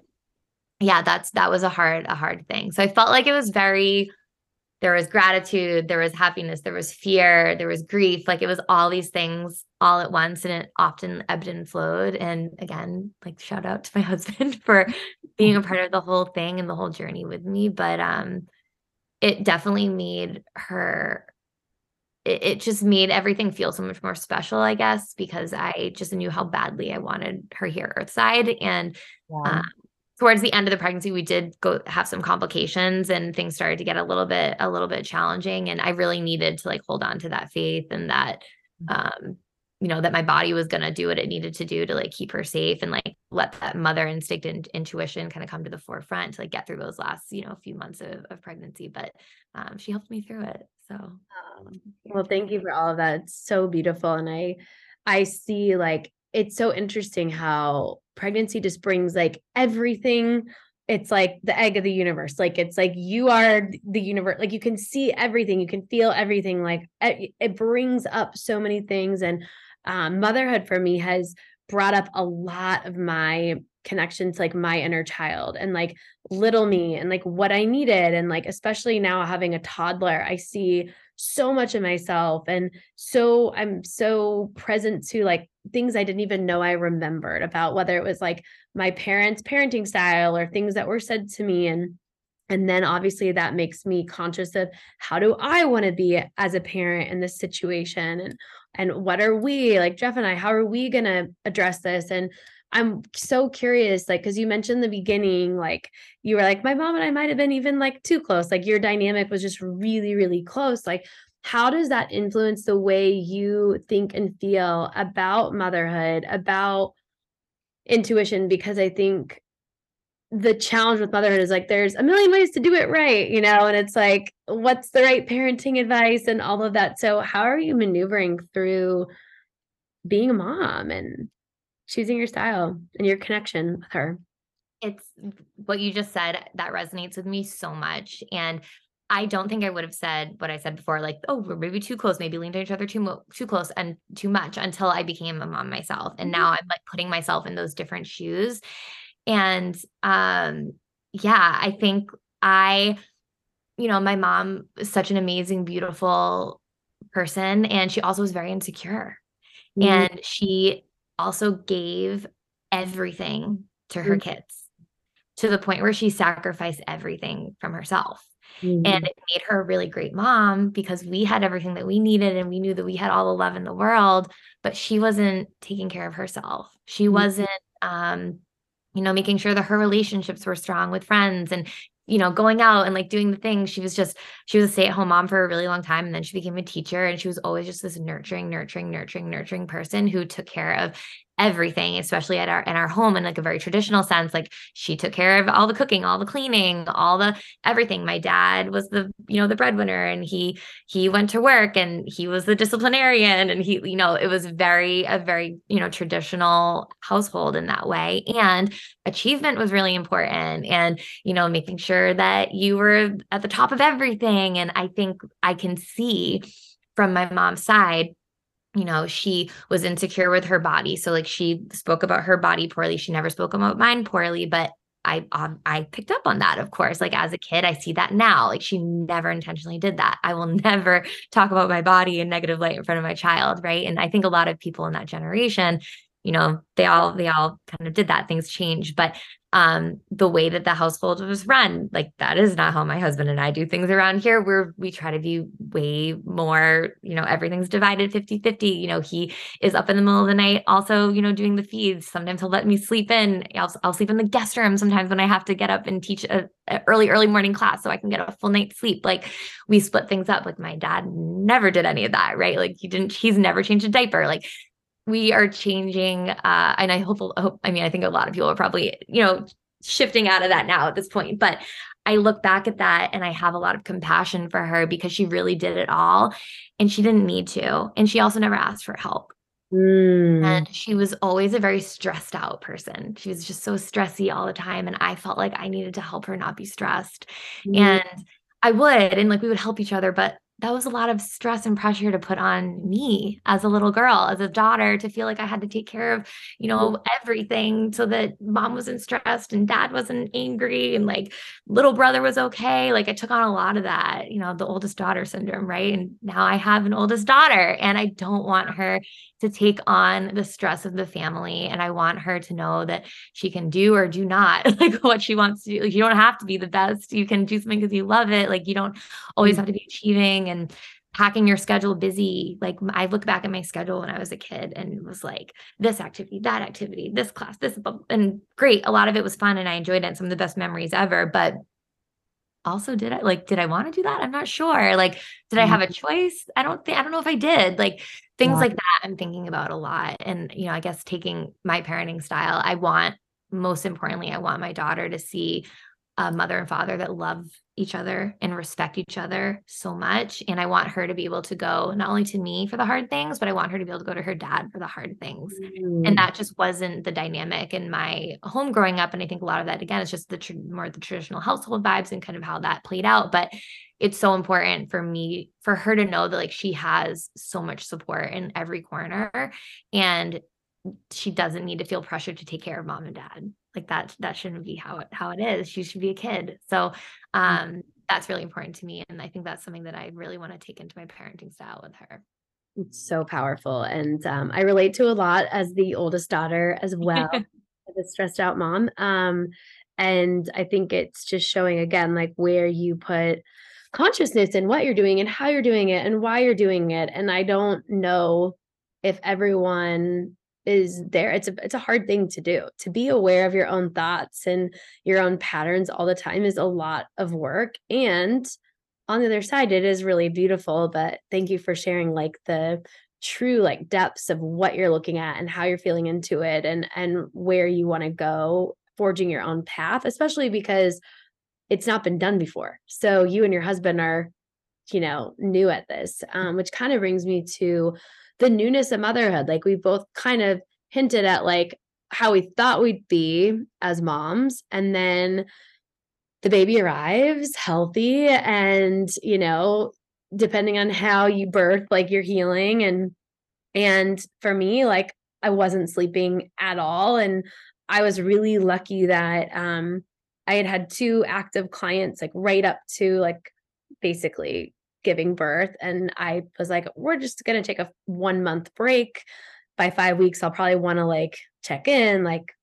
yeah, that's that was a hard a hard thing. So I felt like it was very there was gratitude, there was happiness, there was fear, there was grief. Like it was all these things all at once, and it often ebbed and flowed. And again, like shout out to my husband for being a part of the whole thing and the whole journey with me. But um, it definitely made her. It, it just made everything feel so much more special, I guess, because I just knew how badly I wanted her here Earthside, and yeah. um, towards the end of the pregnancy we did go have some complications and things started to get a little bit a little bit challenging. And i really needed to like hold on to that faith and that mm-hmm. um you know that my body was going to do what it needed to do to like keep her safe and like let that mother instinct and intuition kind of come to the forefront to like get through those last you know few months of, of pregnancy. But um, she helped me through it. So um, well thank you for all of that. It's so beautiful. And i i see like it's so interesting how pregnancy just brings like everything. It's like the egg of the universe. Like it's like you are the universe like you can see everything. You can feel everything. Like it, it brings up so many things. And um, motherhood for me has brought up a lot of my connections like my inner child and like little me and like what i needed. And like especially now having a toddler i see so much of myself and so i'm so present to like things i didn't even know i remembered about whether it was like my parents parenting style or things that were said to me and and then obviously that makes me conscious of how do i want to be as a parent in this situation and and what are we like Jeff and I how are we going to address this? And I'm so curious like cuz you mentioned the beginning like you were like my mom and I might have been even like too close like your dynamic was just really really close like how does that influence the way you think and feel about motherhood about intuition because I think the challenge with motherhood is like there's a million ways to do it right, you know, and it's like what's the right parenting advice and all of that. So how are you maneuvering through being a mom and choosing your style and your connection with her? It's what you just said that resonates with me so much and I don't think I would have said what I said before, like, oh, we're maybe too close, maybe leaned to each other too mo- too close and too much until I became a mom myself. And mm-hmm. now I'm like putting myself in those different shoes. And um, yeah, I think I, you know, my mom is such an amazing, beautiful person. And she also was very insecure. Mm-hmm. And she also gave everything to her mm-hmm. kids to the point where she sacrificed everything from herself. Mm-hmm. And it made her a really great mom because we had everything that we needed and we knew that we had all the love in the world, but she wasn't taking care of herself. She mm-hmm. wasn't um you know making sure that her relationships were strong with friends and you know going out and like doing the things she was just she was a stay-at-home mom for a really long time and then she became a teacher and she was always just this nurturing nurturing nurturing nurturing person who took care of everything especially at our in our home in like a very traditional sense like she took care of all the cooking all the cleaning all the everything. My dad was the you know the breadwinner and he he went to work and he was the disciplinarian and he you know it was very a very you know traditional household in that way and achievement was really important and you know making sure that you were at the top of everything and i think i can see from my mom's side you know, she was insecure with her body. So like she spoke about her body poorly. She never spoke about mine poorly, but I um, I picked up on that, of course. Like as a kid, I see that now. Like she never intentionally did that. I will never talk about my body in negative light in front of my child, right? And I think a lot of people in that generation, you know, they all they all kind of did that. Things change, but um, the way that the household was run. Like that is not how my husband and I do things around here. We're we try to be way more, you know, everything's divided 50-50. You know, he is up in the middle of the night also, you know, doing the feeds. Sometimes he'll let me sleep in. I'll, I'll sleep in the guest room sometimes when I have to get up and teach a, a early, early morning class so I can get a full night's sleep. Like we split things up. Like my dad never did any of that, right? Like he didn't, he's never changed a diaper. Like we are changing uh and i hope, hope i mean i think a lot of people are probably you know shifting out of that now at this point but i look back at that and i have a lot of compassion for her because she really did it all and she didn't need to and she also never asked for help mm. and she was always a very stressed out person she was just so stressy all the time and i felt like i needed to help her not be stressed mm. and I would, and like we would help each other, but that was a lot of stress and pressure to put on me as a little girl, as a daughter, to feel like I had to take care of, you know, everything so that mom wasn't stressed and dad wasn't angry and like little brother was okay. Like I took on a lot of that, you know, the oldest daughter syndrome, right? And now I have an oldest daughter and I don't want her to take on the stress of the family. And I want her to know that she can do or do not like what she wants to do. Like, you don't have to be the best. You can do something because you love it. Like you don't always mm. have to be achieving and packing your schedule busy. Like I look back at my schedule when I was a kid and it was like this activity, that activity, this class, this, and great. A lot of it was fun and I enjoyed it. And some of the best memories ever. But also did I like did I want to do that? I'm not sure. Like did I have a mm-hmm. choice? I don't think I don't know if I did. Like things yeah. like that I'm thinking about a lot and you know, I guess taking my parenting style, I want most importantly I want my daughter to see a mother and father that love each other and respect each other so much. And I want her to be able to go not only to me for the hard things, but I want her to be able to go to her dad for the hard things. Mm. And that just wasn't the dynamic in my home growing up. And I think a lot of that, again, is just the tr- more the traditional household vibes and kind of how that played out. But it's so important for me, for her to know that like she has so much support in every corner. And she doesn't need to feel pressured to take care of mom and dad like that that shouldn't be how it how it is. She should be a kid. So mm. um that's really important to me and i think that's something that i really want to take into my parenting style with her. It's so powerful and um, i relate to a lot as the oldest daughter as well the stressed out mom um and i think it's just showing again like where you put consciousness in what you're doing and how you're doing it and why you're doing it and i don't know if everyone is there it's a it's a hard thing to do. To be aware of your own thoughts and your own patterns all the time is a lot of work and on the other side it is really beautiful but thank you for sharing like the true like depths of what you're looking at and how you're feeling into it and and where you want to go forging your own path especially because it's not been done before. So you and your husband are you know new at this um, which kind of brings me to the newness of motherhood. Like we both kind of hinted at like how we thought we'd be as moms and then the baby arrives healthy and you know depending on how you birth like you're healing and and for me like I wasn't sleeping at all and I was really lucky that um I had had two active clients like right up to like basically giving birth. And I was like, we're just going to take a one month break. By five weeks, I'll probably want to like check in, like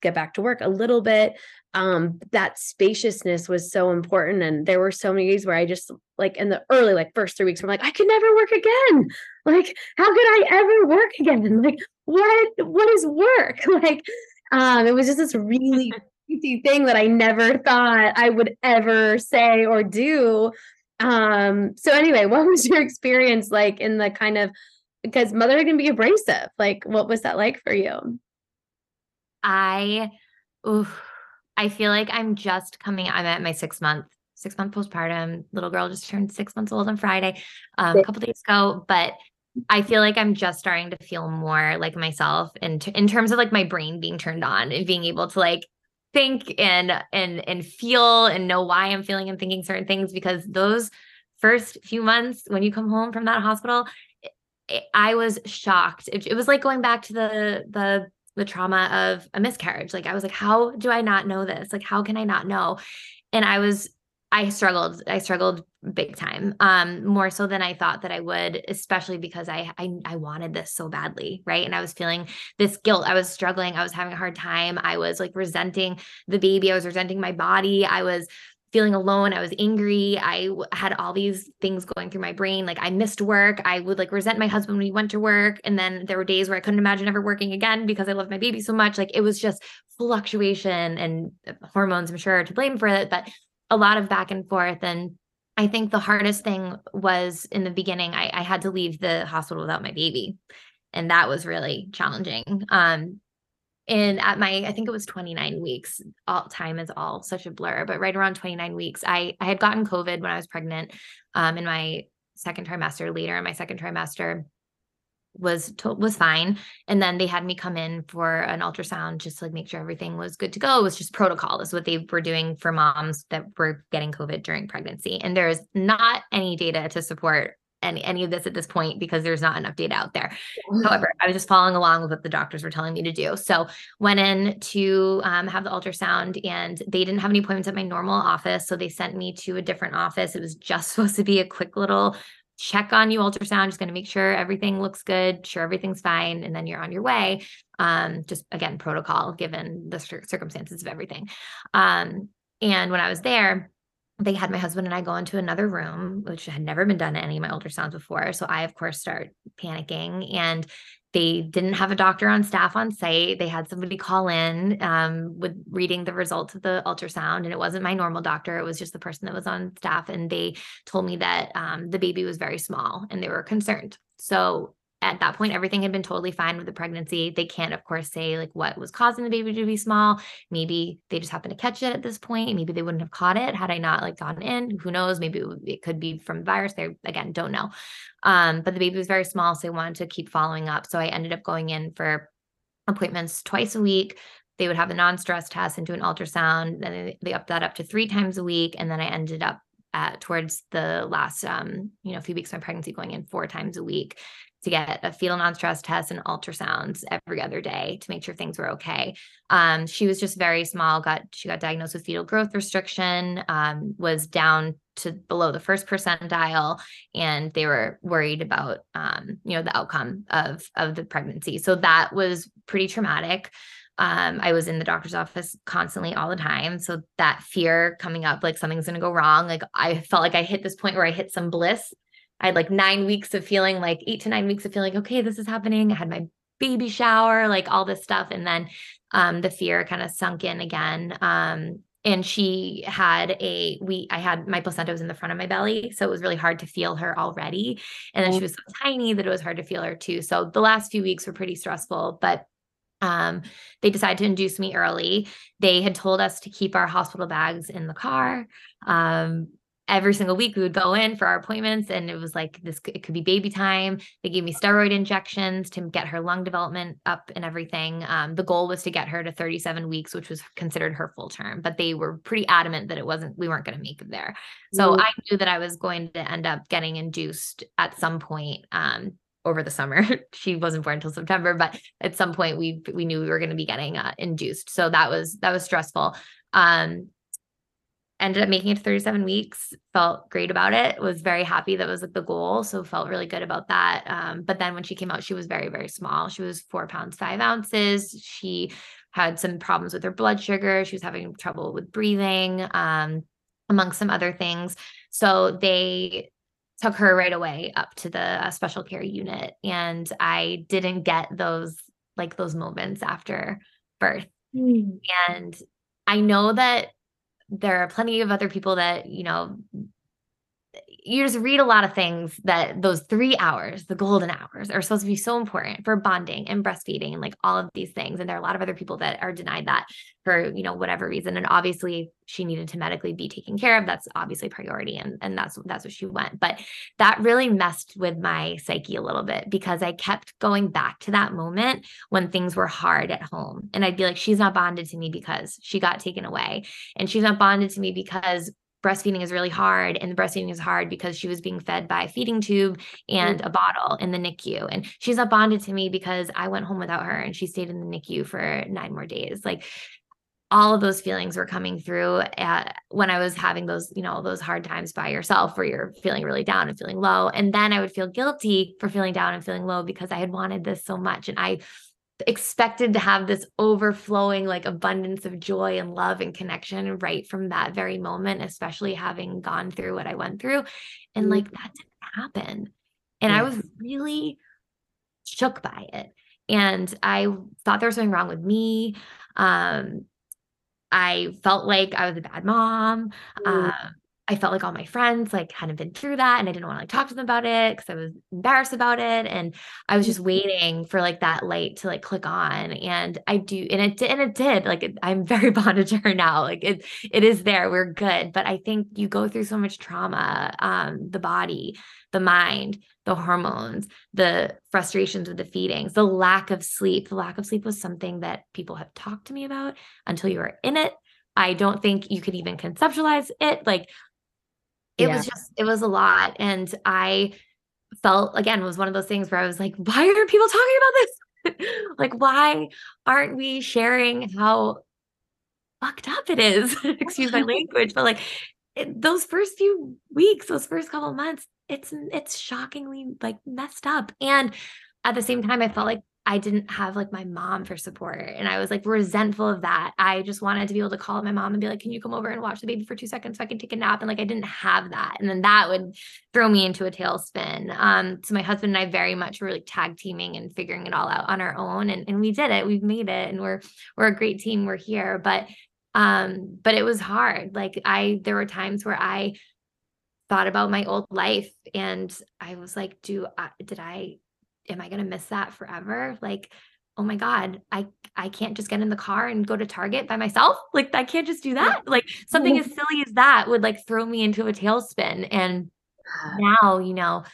get back to work a little bit. Um, that spaciousness was so important. And there were so many days where I just like in the early, like first three weeks, I'm like, I could never work again. Like, how could I ever work again? Like, what what is work? Like, um, it was just this really thing that I never thought I would ever say or do. Um, so anyway, what was your experience like in the kind of because motherhood can be abrasive. Like what was that like for you? I oof, I feel like I'm just coming I'm at my 6 month six month postpartum. Little girl just turned six months old on Friday, um, a couple days ago. But I feel like I'm just starting to feel more like myself in t- in terms of like my brain being turned on and being able to like think and and and feel and know why I'm feeling and thinking certain things because those first few months when you come home from that hospital it, it, I was shocked. It, it was like going back to the the the trauma of a miscarriage. Like I was like how do I not know this? Like how can I not know? And I was I struggled. I struggled big time. Um, more so than I thought that I would, especially because I, I I wanted this so badly, right? And I was feeling this guilt. I was struggling. I was having a hard time. I was like resenting the baby. I was resenting my body. I was feeling alone. I was angry. I w- had all these things going through my brain. Like I missed work. I would like resent my husband when he went to work. And then there were days where I couldn't imagine ever working again because I loved my baby so much. Like it was just fluctuation and uh, hormones, I'm sure, to blame for it. But a lot of back and forth. And I think the hardest thing was in the beginning, I, I had to leave the hospital without my baby. And that was really challenging. Um, and at my, I think it was 29 weeks, all time is all such a blur, but right around 29 weeks, I, I had gotten COVID when I was pregnant um, in my second trimester, later in my second trimester was to- was fine. And then they had me come in for an ultrasound just to like make sure everything was good to go. It was just protocol is what they were doing for moms that were getting covid during pregnancy. And there's not any data to support any any of this at this point because there's not enough data out there. However i was just following along with what the doctors were telling me to do. So went in to um, have the ultrasound and they didn't have any appointments at my normal office. So they sent me to a different office. It was just supposed to be a quick little check on you ultrasound just going to make sure everything looks good sure everything's fine and then you're on your way um, just again protocol given the circumstances of everything um, and when i was there they had my husband and I go into another room, which had never been done at any of my ultrasounds before. So I, of course, start panicking. And they didn't have a doctor on staff on site. They had somebody call in um, with reading the results of the ultrasound, and it wasn't my normal doctor. It was just the person that was on staff, and they told me that um, the baby was very small, and they were concerned. So at that point everything had been totally fine with the pregnancy. They can't of course say like what was causing the baby to be small. Maybe they just happened to catch it at this point. Maybe they wouldn't have caught it had i not like gone in. Who knows? Maybe it, could be from virus. They again don't know. Um, but the baby was very small so they wanted to keep following up. So i ended up going in for appointments twice a week. They would have a non-stress test and do an ultrasound. Then they, they upped that up to three times a week. And then i ended up at towards the last um, you know few weeks of my pregnancy going in four times a week to get a fetal non-stress test and ultrasounds every other day to make sure things were okay. Um, she was just very small. Got she got diagnosed with fetal growth restriction. Um, was down to below the first percentile, and they were worried about um, you know the outcome of of the pregnancy. So that was pretty traumatic. Um, I was in the doctor's office constantly all the time. So that fear coming up, like something's going to go wrong. Like I felt like I hit this point where I hit some bliss I had like nine weeks of feeling like eight to nine weeks of feeling, okay, this is happening. I had my baby shower, like all this stuff. And then um, the fear kind of sunk in again. Um, and she had a we i had my placenta was in the front of my belly so it was really hard to feel her already and then she was so tiny that it was hard to feel her too so the last few weeks were pretty stressful but um, they decided to induce me early. They had told us to keep our hospital bags in the car. Um, every single week we would go in for our appointments and it was like this it could be baby time they gave me steroid injections to get her lung development up and everything um, the goal was to get her to 37 weeks which was considered her full term but they were pretty adamant that it wasn't we weren't going to make it there so mm-hmm. i knew that i was going to end up getting induced at some point um, over the summer. she wasn't born until September, but at some point we we knew we were going to be getting uh, induced. So that was that was stressful. Um ended up making it to 37 weeks felt great about it was very happy that was like the goal so felt really good about that um, but then when she came out she was very very small she was four pounds five ounces she had some problems with her blood sugar she was having trouble with breathing um, among some other things so they took her right away up to the uh, special care unit and i didn't get those like those moments after birth mm. and i know that there are plenty of other people that you know you just read a lot of things that those three hours, the golden hours, are supposed to be so important for bonding and breastfeeding and like all of these things. And there are a lot of other people that are denied that for, you know, whatever reason. And obviously she needed to medically be taken care of. That's obviously priority. And, and that's that's what she went. But that really messed with my psyche a little bit because I kept going back to that moment when things were hard at home. And I'd be like, she's not bonded to me because she got taken away. And she's not bonded to me because breastfeeding is really hard and the breastfeeding is hard because she was being fed by a feeding tube and mm-hmm. a bottle in the NICU and she's not bonded to me because I went home without her and she stayed in the NICU for 9 more days like all of those feelings were coming through at, when I was having those, you know, those hard times by yourself where you're feeling really down and feeling low. And then I would feel guilty for feeling down and feeling low because I had wanted this so much. And I expected to have this overflowing like abundance of joy and love and connection right from that very moment especially having gone through what i went through. And mm-hmm. like that didn't happen. And i was really shook by it. And i thought there was something wrong with me. Um i felt like i was a bad mom. Mm-hmm. I felt like all my friends like hadn't been through that and I didn't want to like talk to them about it because I was embarrassed about it. And I was just mm-hmm. waiting for like that light to like click on. And I do, and it did, and it did. Like it, I'm very bonded to her now. Like it, it is there. We're good. But I think you go through so much trauma, um, the body, the mind, the hormones, the frustrations with the feedings, the lack of sleep. The lack of sleep was something that people have talked to me about until you are in it. I don't think you could even conceptualize it. Like it yeah. was just it was a lot. And i felt again was one of those things where i was like why are people talking about this? Like why aren't we sharing how fucked up it is? Excuse my language but like it, those first few weeks those first couple months it's it's shockingly like messed up. And at the same time i felt like I didn't have like my mom for support. And I was like resentful of that. I just wanted to be able to call my mom and be like, can you come over and watch the baby for two seconds so I can take a nap? And like I didn't have that. And then that would throw me into a tailspin. Um, so my husband and I very much were like tag teaming and figuring it all out on our own. And, and we did it. We've made it and we're we're a great team. We're here. But um, but it was hard. Like I there were times where I thought about my old life and I was like, do I, did I am I going to miss that forever? Like, oh my god, I I can't just get in the car and go to Target by myself. Like I can't just do that. Like something as silly as that would like throw me into a tailspin. And now, you know,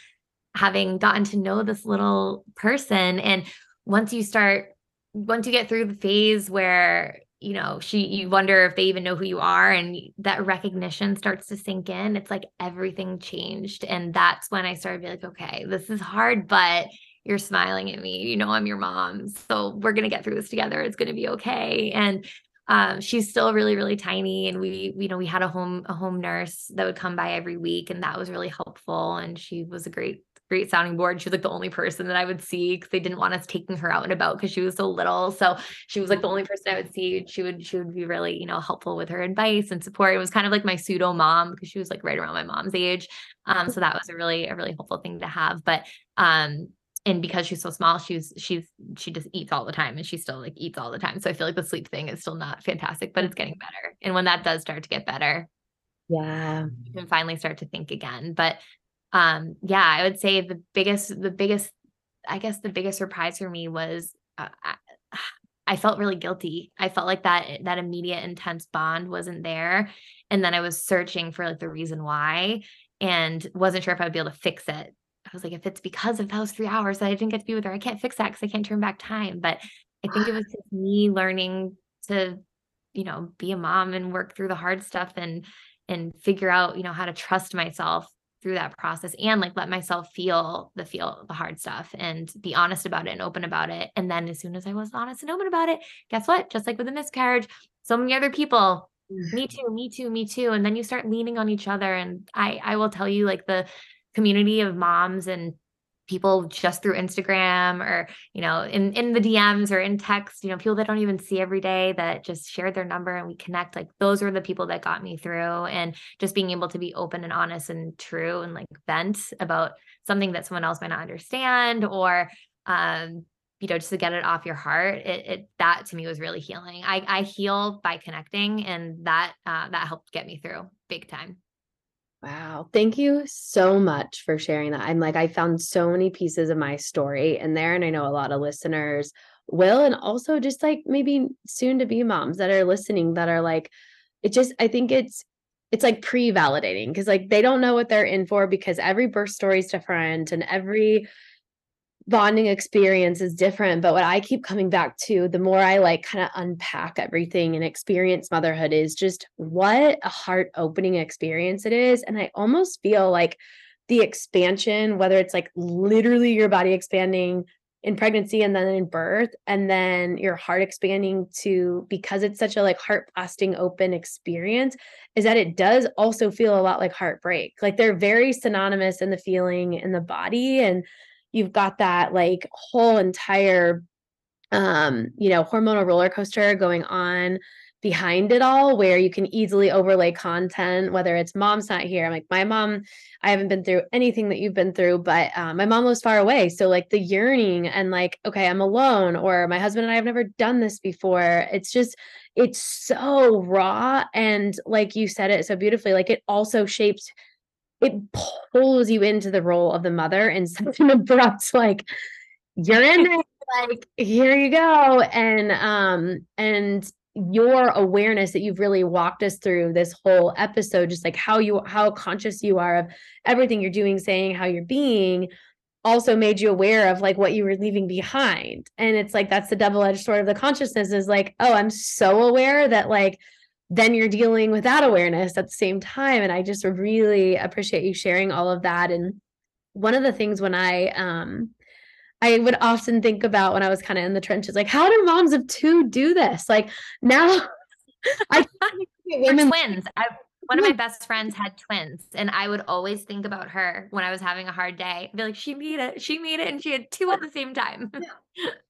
having gotten to know this little person and once you start once you get through the phase where you know she you wonder if they even know who you are and that recognition starts to sink in it's like everything changed and that's when i started to be like okay this is hard but you're smiling at me you know i'm your mom so we're going to get through this together it's going to be okay and um, she's still really really tiny and we you know we had a home a home nurse that would come by every week and that was really helpful and she was a great great sounding board. She was like the only person that I would see because they didn't want us taking her out and about because she was so little. So she was like the only person I would see. She would she would be really, you know, helpful with her advice and support. It was kind of like my pseudo mom because she was like right around my mom's age. Um, so that was a really, a really helpful thing to have. But um, and because she's so small, she's she's she just eats all the time and she still like eats all the time. So I feel like the sleep thing is still not fantastic, but it's getting better. And when that does start to get better, yeah, you can finally start to think again. But um yeah, I would say the biggest the biggest I guess the biggest surprise for me was uh, I, I felt really guilty. I felt like that that immediate intense bond wasn't there and then I was searching for like the reason why and wasn't sure if I would be able to fix it I was like, if it's because of those three hours that I didn't get to be with her, I can't fix that because I can't turn back time. But I think it was just me learning to, you know, be a mom and work through the hard stuff and and figure out, you know, how to trust myself through that process and like let myself feel the feel the hard stuff and be honest about it and open about it. And then as soon as I was honest and open about it, guess what? Just like with a miscarriage, so many other people mm. me too me too me too and then you start leaning on each other and i i will tell you like the community of moms and people just through Instagram or, you know, in, in the DMs or in text, you know, people that don't even see every day that just shared their number and we connect. Like those are the people that got me through and just being able to be open and honest and true and like vent about something that someone else might not understand or, um, you know, just to get it off your heart, it, it that to me was really healing. I, I heal by connecting and that, uh, that helped get me through big time. Wow. Thank you so much for sharing that. I'm like, I found so many pieces of my story in there. And I know a lot of listeners will, and also just like maybe soon to be moms that are listening that are like, it just, I think it's, it's like pre-validating because like they don't know what they're in for because every birth story is different and every bonding experience is different but what i keep coming back to the more i like kind of unpack everything and experience motherhood is just what a heart opening experience it is. And i almost feel like the expansion whether it's like literally your body expanding in pregnancy and then in birth and then your heart expanding to because it's such a like heart blasting open experience is that it does also feel a lot like heartbreak. Like they're very synonymous in the feeling in the body and you've got that like whole entire um you know hormonal roller coaster going on behind it all where you can easily overlay content whether it's mom's not here. I'm like my mom i haven't been through anything that you've been through but um, my mom was far away. So like the yearning and like okay i'm alone or my husband and i have never done this before. It's just it's so raw and like you said it so beautifully like it also shapes it pulls you into the role of the mother in such an abrupt like you're in there like here you go. And um and your awareness that you've really walked us through this whole episode just like how you how conscious you are of everything you're doing saying how you're being also made you aware of like what you were leaving behind. And it's like that's the double-edged sword of the consciousness is like oh i'm so aware that like then you're dealing with that awareness at the same time and i just really appreciate you sharing all of that and one of the things when i um i would often think about when i was kind of in the trenches like how do moms of two do this? Like now i women twins. I, one of my best friends had twins and i would always think about her when i was having a hard day. I'd be like she made it she made it and she had two at the same time.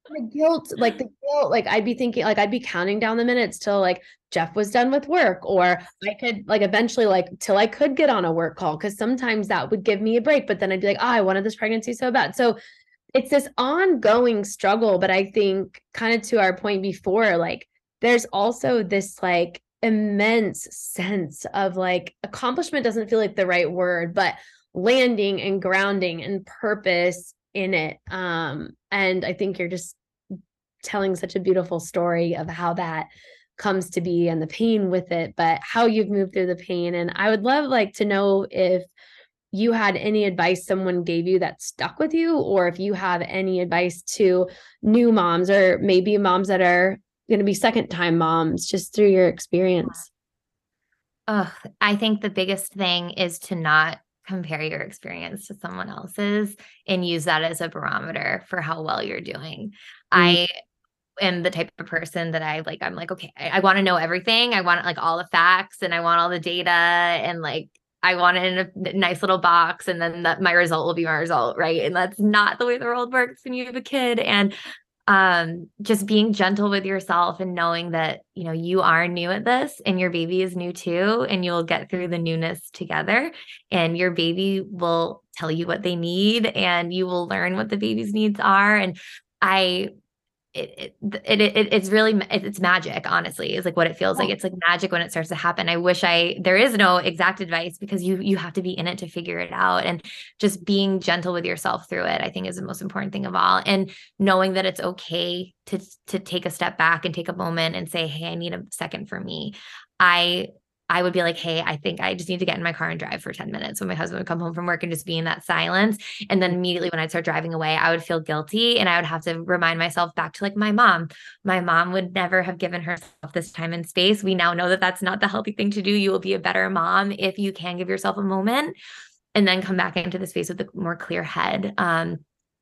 The guilt like the guilt like i'd be thinking like i'd be counting down the minutes till like jeff was done with work or i could like eventually like till i could get on a work call because sometimes that would give me a break but then i'd be like oh i wanted this pregnancy so bad. So it's this ongoing struggle but i think kind of to our point before like there's also this like immense sense of like accomplishment doesn't feel like the right word, but landing and grounding and purpose in it. Um, and I think you're just telling such a beautiful story of how that comes to be and the pain with it, but how you've moved through the pain. And I would love like to know if you had any advice someone gave you that stuck with you, or if you have any advice to new moms or maybe moms that are going to be second time moms just through your experience? Oh, I think the biggest thing is to not compare your experience to someone else's and use that as a barometer for how well you're doing. Mm-hmm. I am the type of person that I like, I'm like, okay, I, I want to know everything. I want like all the facts and I want all the data and like I want it in a nice little box and then that my result will be my result, right? And that's not the way the world works when you have a kid. And um just being gentle with yourself and knowing that you know you are new at this and your baby is new too and you'll get through the newness together. And your baby will tell you what they need and you will learn what the baby's needs are. And i it, it, it, it's really it's magic honestly is like what it feels like. Oh. It's like magic when it starts to happen. I wish i there is no exact advice because you you have to be in it to figure it out and just being gentle with yourself through it i think is the most important thing of all and knowing that it's okay to to take a step back and take a moment and say hey i need a second for me. I I would be like, hey, I think I just need to get in my car and drive for 10 minutes when my husband would come home from work and just be in that silence. And then immediately when I'd start driving away, I would feel guilty and I would have to remind myself back to like my mom. My mom would never have given herself this time and space. We now know that that's not the healthy thing to do. You will be a better mom if you can give yourself a moment and then come back into the space with a more clear head um,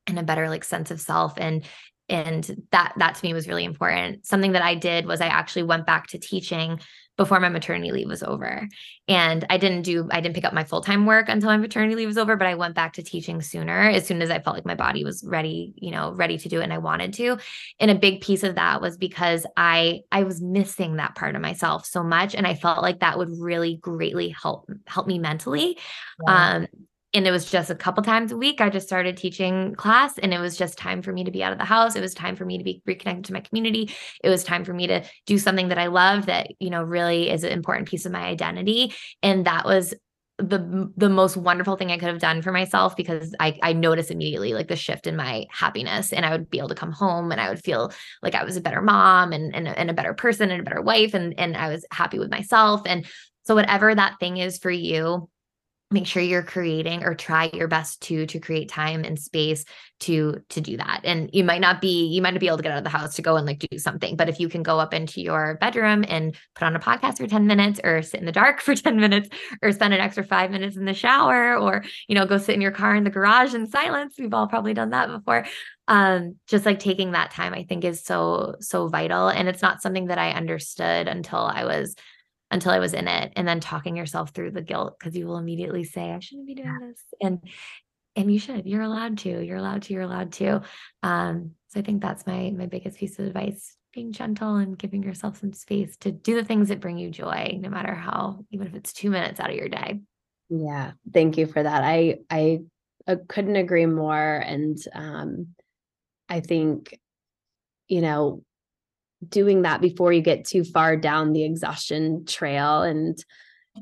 and a better like sense of self and and that that to me was really important something that i did was i actually went back to teaching before my maternity leave was over. And I didn't do, I didn't pick up my full time work until my maternity leave was over, but I went back to teaching sooner as soon as I felt like my body was ready, you know, ready to do it and I wanted to. And a big piece of that was because I, I was missing that part of myself so much. And I felt like that would really greatly help, help me mentally. Yeah. Um, and it was just a couple times a week i just started teaching class and it was just time for me to be out of the house. It was time for me to be reconnected to my community. It was time for me to do something that i love that you know really is an important piece of my identity. And that was the the most wonderful thing I could have done for myself because I I noticed immediately like the shift in my happiness and I would be able to come home and I would feel like I was a better mom and and, and a better person and a better wife and and I was happy with myself. And so whatever that thing is for you make sure you're creating or try your best to to create time and space to to do that. And you might not be you might not be able to get out of the house to go and like do something but if you can go up into your bedroom and put on a podcast for 10 minutes or sit in the dark for 10 minutes or spend an extra 5 minutes in the shower or you know go sit in your car in the garage in silence we've all probably done that before. Um just like taking that time i think is so so vital. And it's not something that i understood until i was until I was in it and then talking yourself through the guilt because you will immediately say I shouldn't be doing this and and you should you're allowed to you're allowed to you're allowed to um so I think that's my my biggest piece of advice being gentle and giving yourself some space to do the things that bring you joy no matter how even if it's 2 minutes out of your day. Yeah thank you for that I I uh, couldn't agree more and um I think you know doing that before you get too far down the exhaustion trail and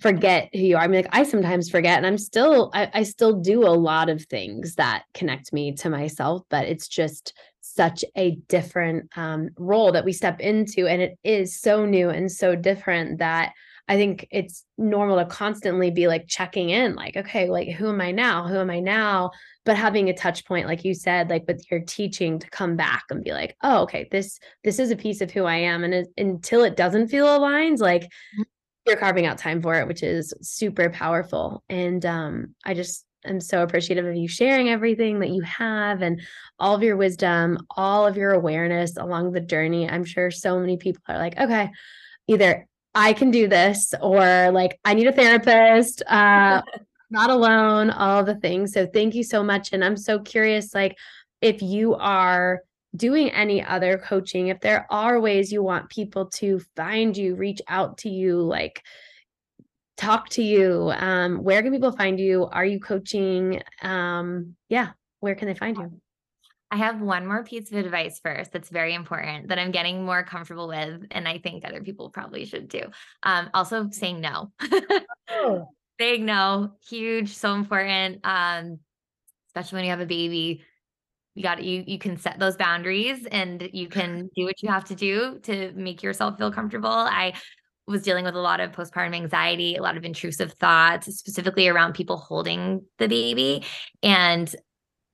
forget who you are. I mean, like I sometimes forget, and I'm still, I, I still do a lot of things that connect me to myself, but it's just such a different um, role that we step into. And it is so new and so different that I think it's normal to constantly be like checking in, like, okay, like, who am I now? Who am I now? But having a touch point, like you said, like with your teaching to come back and be like, oh, okay, this, this is a piece of who I am. And it, until it doesn't feel aligned, like mm-hmm. you're carving out time for it, which is super powerful. And um, I just, am so appreciative of you sharing everything that you have and all of your wisdom, all of your awareness along the journey. I'm sure so many people are like, okay, either I can do this, or like, I need a therapist, uh, not alone, all the things. So thank you so much. And I'm so curious, like, if you are doing any other coaching, if there are ways you want people to find you, reach out to you, like, talk to you, um, where can people find you? Are you coaching? Um, yeah, where can they find you? I have one more piece of advice first that's very important that I'm getting more comfortable with, and I think other people probably should too. Um, also saying no. oh. Saying no, huge, so important. Um, especially when you have a baby. You got you you can set those boundaries and you can do what you have to do to make yourself feel comfortable. I was dealing with a lot of postpartum anxiety, a lot of intrusive thoughts, specifically around people holding the baby. And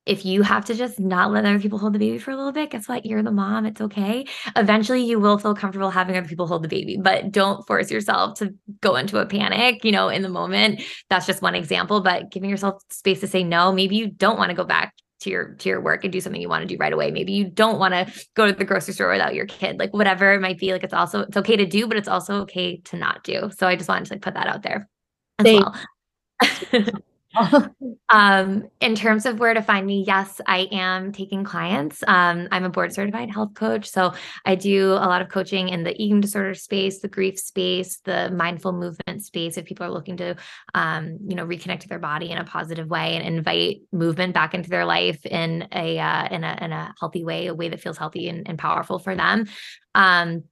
if you have to just not let other people hold the baby for a little bit, guess what? You're the mom. It's okay. Eventually, you will feel comfortable having other people hold the baby, but don't force yourself to go into a panic, you know, in the moment. That's just one example, but giving yourself space to say no. Maybe you don't want to go back to your to your work and do something you want to do right away. Maybe you don't want to go to the grocery store without your kid. Like whatever it might be, like it's also it's okay to do, but it's also okay to not do. So I just wanted to like put that out there as Thanks. well. um, in terms of where to find me, yes, I am taking clients. Um, I'm a board certified health coach. So I do a lot of coaching in the eating disorder space, the grief space, the mindful movement space. If people are looking to, um, you know, reconnect to their body in a positive way and invite movement back into their life in a, uh, in a, in a healthy way, a way that feels healthy and, and powerful for them. Um,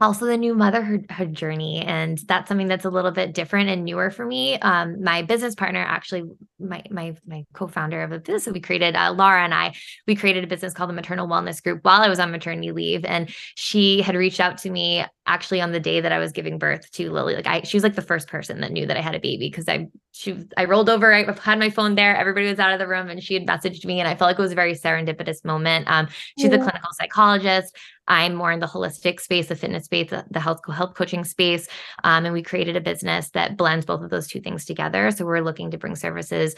also the new motherhood journey and that's something that's a little bit different and newer for me. Um, my business partner actually my my my co-founder of a business that we created uh, laura and i we created a business called the maternal wellness group while i was on maternity leave and she had reached out to me actually on the day that i was giving birth to lily. Like i she was like the first person that knew that i had a baby because i she i rolled over i had my phone there everybody was out of the room and she had messaged me and i felt like it was a very serendipitous moment. Um, she's yeah. a clinical psychologist I'm more in the holistic space, the fitness space, the health health coaching space, um, and we created a business that blends both of those two things together. So we're looking to bring services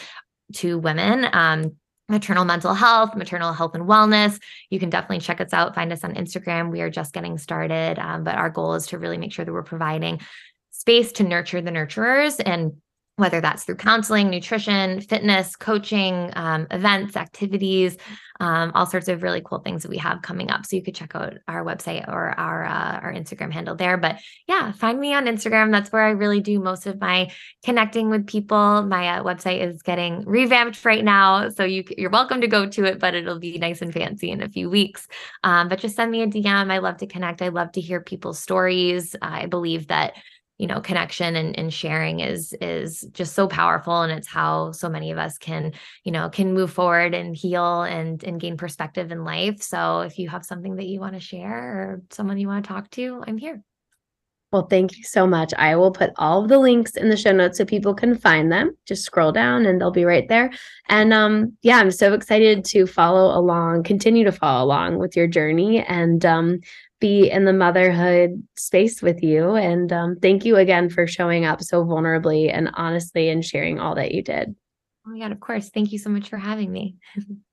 to women. Um, maternal mental health, maternal health and wellness. You can definitely check us out. Find us on Instagram. We are just getting started, um, but our goal is to really make sure that we're providing space to nurture the nurturers and whether that's through counseling, nutrition, fitness, coaching, um, events, activities, um, all sorts of really cool things that we have coming up. So you could check out our website or our uh, our Instagram handle there. But yeah, find me on Instagram. That's where I really do most of my connecting with people. My uh, website is getting revamped right now, so you you're welcome to go to it, but it'll be nice and fancy in a few weeks. Um, but just send me a DM. I love to connect. I love to hear people's stories. I believe that you know connection and, and sharing is is just so powerful and it's how so many of us can you know can move forward and heal and and gain perspective in life so if you have something that you want to share or someone you want to talk to i'm here well, thank you so much. I will put all of the links in the show notes so people can find them. Just scroll down and they'll be right there. And um, yeah, I'm so excited to follow along, continue to follow along with your journey. And um, be in the motherhood space with you. And um, thank you again for showing up so vulnerably and honestly and sharing all that you did. Oh my God, of course. Thank you so much for having me.